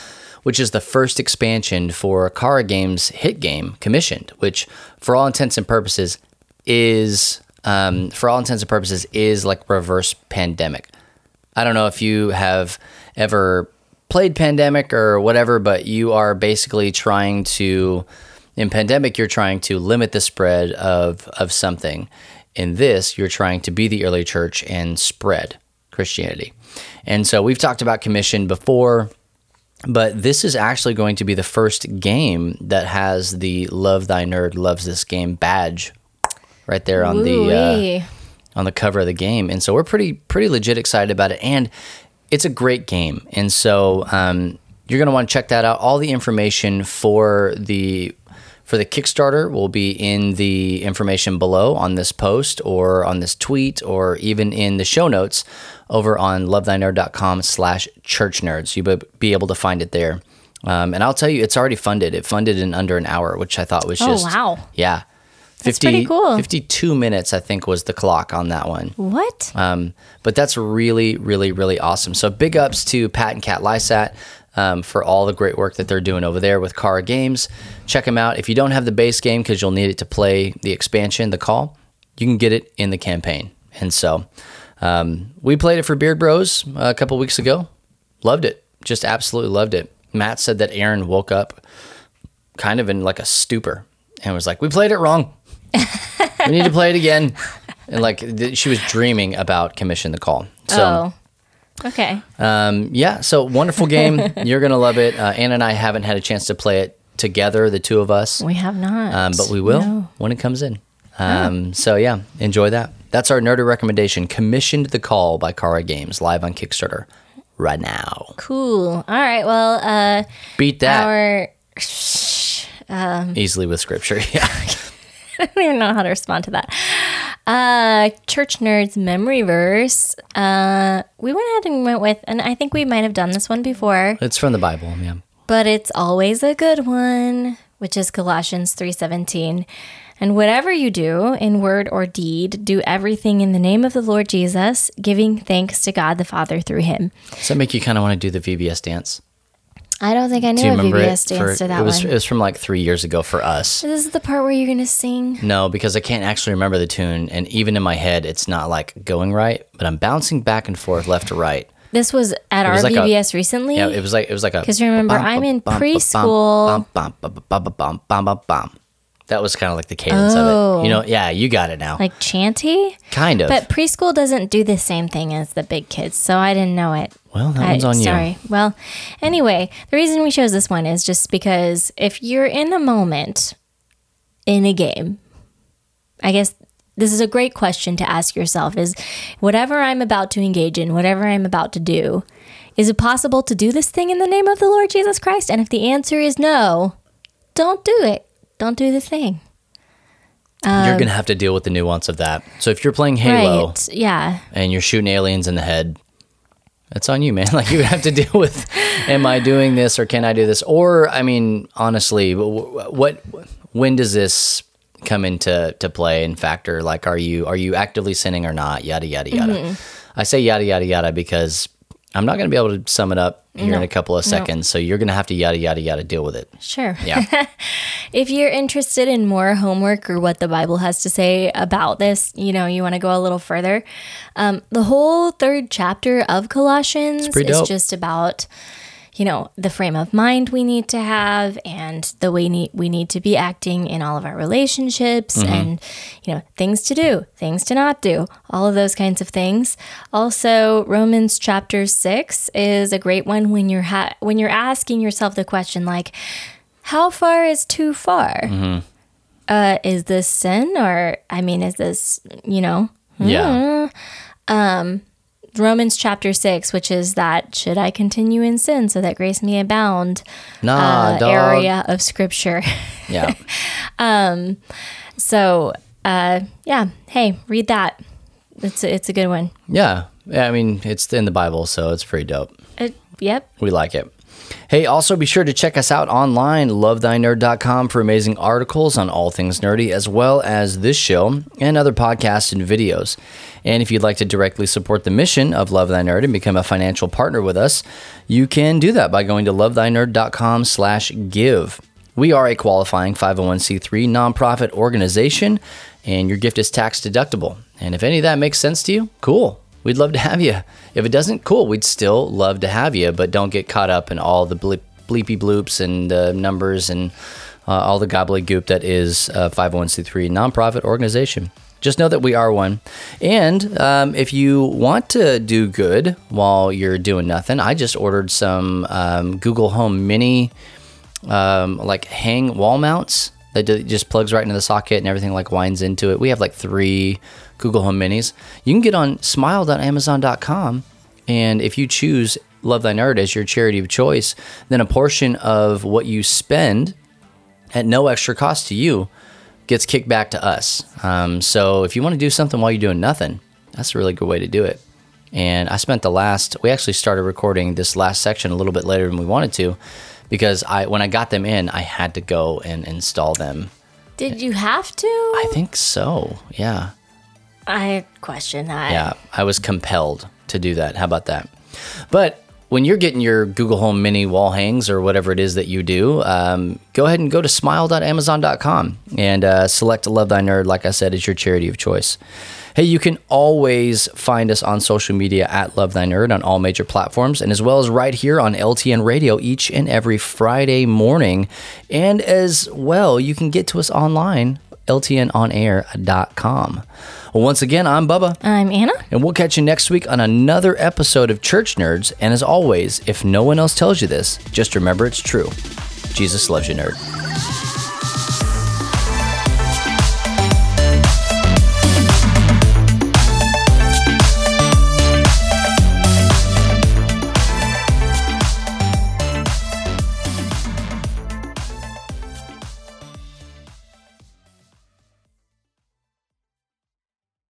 which is the first expansion for Chara Games' hit game, Commissioned, which, for all intents and purposes, is um, for all intents and purposes is like reverse pandemic. I don't know if you have ever played Pandemic or whatever, but you are basically trying to, in Pandemic, you're trying to limit the spread of, of something. In this, you're trying to be the early church and spread Christianity. And so we've talked about commission before, but this is actually going to be the first game that has the Love Thy Nerd Loves This Game badge right there on the. Uh, on the cover of the game, and so we're pretty pretty legit excited about it. And it's a great game, and so um, you're gonna want to check that out. All the information for the for the Kickstarter will be in the information below on this post or on this tweet or even in the show notes over on lovethynerd.com slash church nerds. You'll be able to find it there. Um, and I'll tell you, it's already funded. It funded in under an hour, which I thought was Oh, just wow. yeah. 50, That's pretty cool. 52 minutes, I think, was the clock on that one. What? Um, but that's really, really, really awesome. So big ups to Pat and Kat Lysat um, for all the great work that they're doing over there with Chara Games. Check them out. If you don't have the base game because you'll need it to play the expansion, the call, you can get it in the campaign. And so um, we played it for Beard Bros a couple weeks ago. Loved it. Just absolutely loved it. Matt said that Aaron woke up kind of in like a stupor and was like, "We played it wrong. we need to play it again." And like th- she was dreaming about Commission the Call. So oh. Okay. um, yeah, so wonderful game. You're gonna love it. Uh, Anna and I haven't had a chance to play it together, the two of us, We have not. um, but we will No. when it comes in. Um, So yeah, enjoy that. That's our nerdy recommendation. Commissioned the Call by Chara Games, live on Kickstarter right now. Cool. All right. Well, uh, Beat that our easily with scripture. Yeah. I don't even know how to respond to that. Uh, Church Nerds Memory Verse. Uh, we went ahead and went with, and I think we might have done this one before, It's from the Bible. Yeah. but it's always a good one, which is Colossians three seventeen, And whatever you do, in word or deed, do everything in the name of the Lord Jesus, giving thanks to God the Father through him. Does that make you kind of want to do the VBS dance? I don't think I knew a VBS it? dance For- to that it was one. it was from like three years ago for us. this is the part where you're going to sing. No, because I can't actually remember the tune, and even in my head, it's not like going right. But I'm bouncing back and forth, left to right. This was at our was like a- VBS recently. Yeah, it was like it was like a because remember, I'm in preschool. That was kind of like the cadence oh. of it. You know, oh. yeah, you got it now. Like chanty? Kind of. But preschool doesn't do the same thing as the big kids, so I didn't know it. Well, that I, one's on sorry. you. Sorry. Well, anyway, the reason we chose this one is just because if you're in a moment in a game, I guess this is a great question to ask yourself is whatever I'm about to engage in, whatever I'm about to do, is it possible to do this thing in the name of the Lord Jesus Christ? And if the answer is no, don't do it don't do the thing. you're gonna um, have to deal with the nuance of that. So if you're playing Halo Right. Yeah. and you're shooting aliens in the head, it's on you, man. Like you have to deal with, am I doing this or can I do this? Or I mean, honestly, wh- what, when does this come into to play and factor? Like, are you are you actively sinning or not? Yada yada yada. Mm-hmm. I say yada yada yada because I'm not going to be able to sum it up here in a couple of seconds. So you're going to have to yada yada yada deal with it. Sure. Yeah. If you're interested in more homework or what the Bible has to say about this, you know, you want to go a little further. Um, the whole third chapter of Colossians is just about, you know, the frame of mind we need to have and the way we need to be acting in all of our relationships Mm-hmm. and, you know, things to do, things to not do, all of those kinds of things. Also, Romans chapter six is a great one when you're ha- when you're asking yourself the question like, how far is too far? Mm-hmm. Uh, is this sin or I mean, is this you know yeah. Romans chapter six, which is that should I continue in sin so that grace may abound? Nah, uh, area of scripture. Yeah. um, so uh, yeah, hey, read that. It's a, it's a good one. Yeah. Yeah. I mean, it's in the Bible, so it's pretty dope. Uh, yep. We like it. Hey, also be sure to check us out online, lovethynerd.com, for amazing articles on all things nerdy, as well as this show and other podcasts and videos. And if you'd like to directly support the mission of Love Thy Nerd and become a financial partner with us, you can do that by going to lovethynerd.com slash give. We are a qualifying 501c3 nonprofit organization, and your gift is tax deductible. And if any of that makes sense to you, cool. We'd love to have you. If it doesn't, cool. We'd still love to have you, but don't get caught up in all the bleep, bleepy bloops and uh, numbers and uh, all the gobbledygook that is a 501c3 nonprofit organization. Just know that we are one. And um, if you want to do good while you're doing nothing, I just ordered some um, Google Home Mini um, like hang wall mounts that just plugs right into the socket and everything like winds into it. We have like three Google Home Minis. You can get on smile.amazon.com, and if you choose Love Thy Nerd as your charity of choice, then a portion of what you spend at no extra cost to you gets kicked back to us. Um, so if you want to do something while you're doing nothing, that's a really good way to do it. And I spent the last, we actually started recording this last section a little bit later than we wanted to because I when I got them in, I had to go and install them. Did you have to? I think so. Yeah. I question that. Yeah. I was compelled to do that. How about that? But when you're getting your Google Home Mini wall hangs or whatever it is that you do, um, go ahead and go to smile.amazon.com and uh, select Love Thy Nerd, like I said, as your charity of choice. Hey, you can always find us on social media at Love Thy Nerd on all major platforms, and as well as right here on LTN Radio each and every Friday morning. And as well, you can get to us online, ltnonair.com. Well, once again, I'm Bubba. I'm Anna. And we'll catch you next week on another episode of Church Nerds. And as always, if no one else tells you this, just remember it's true. Jesus loves you, nerd.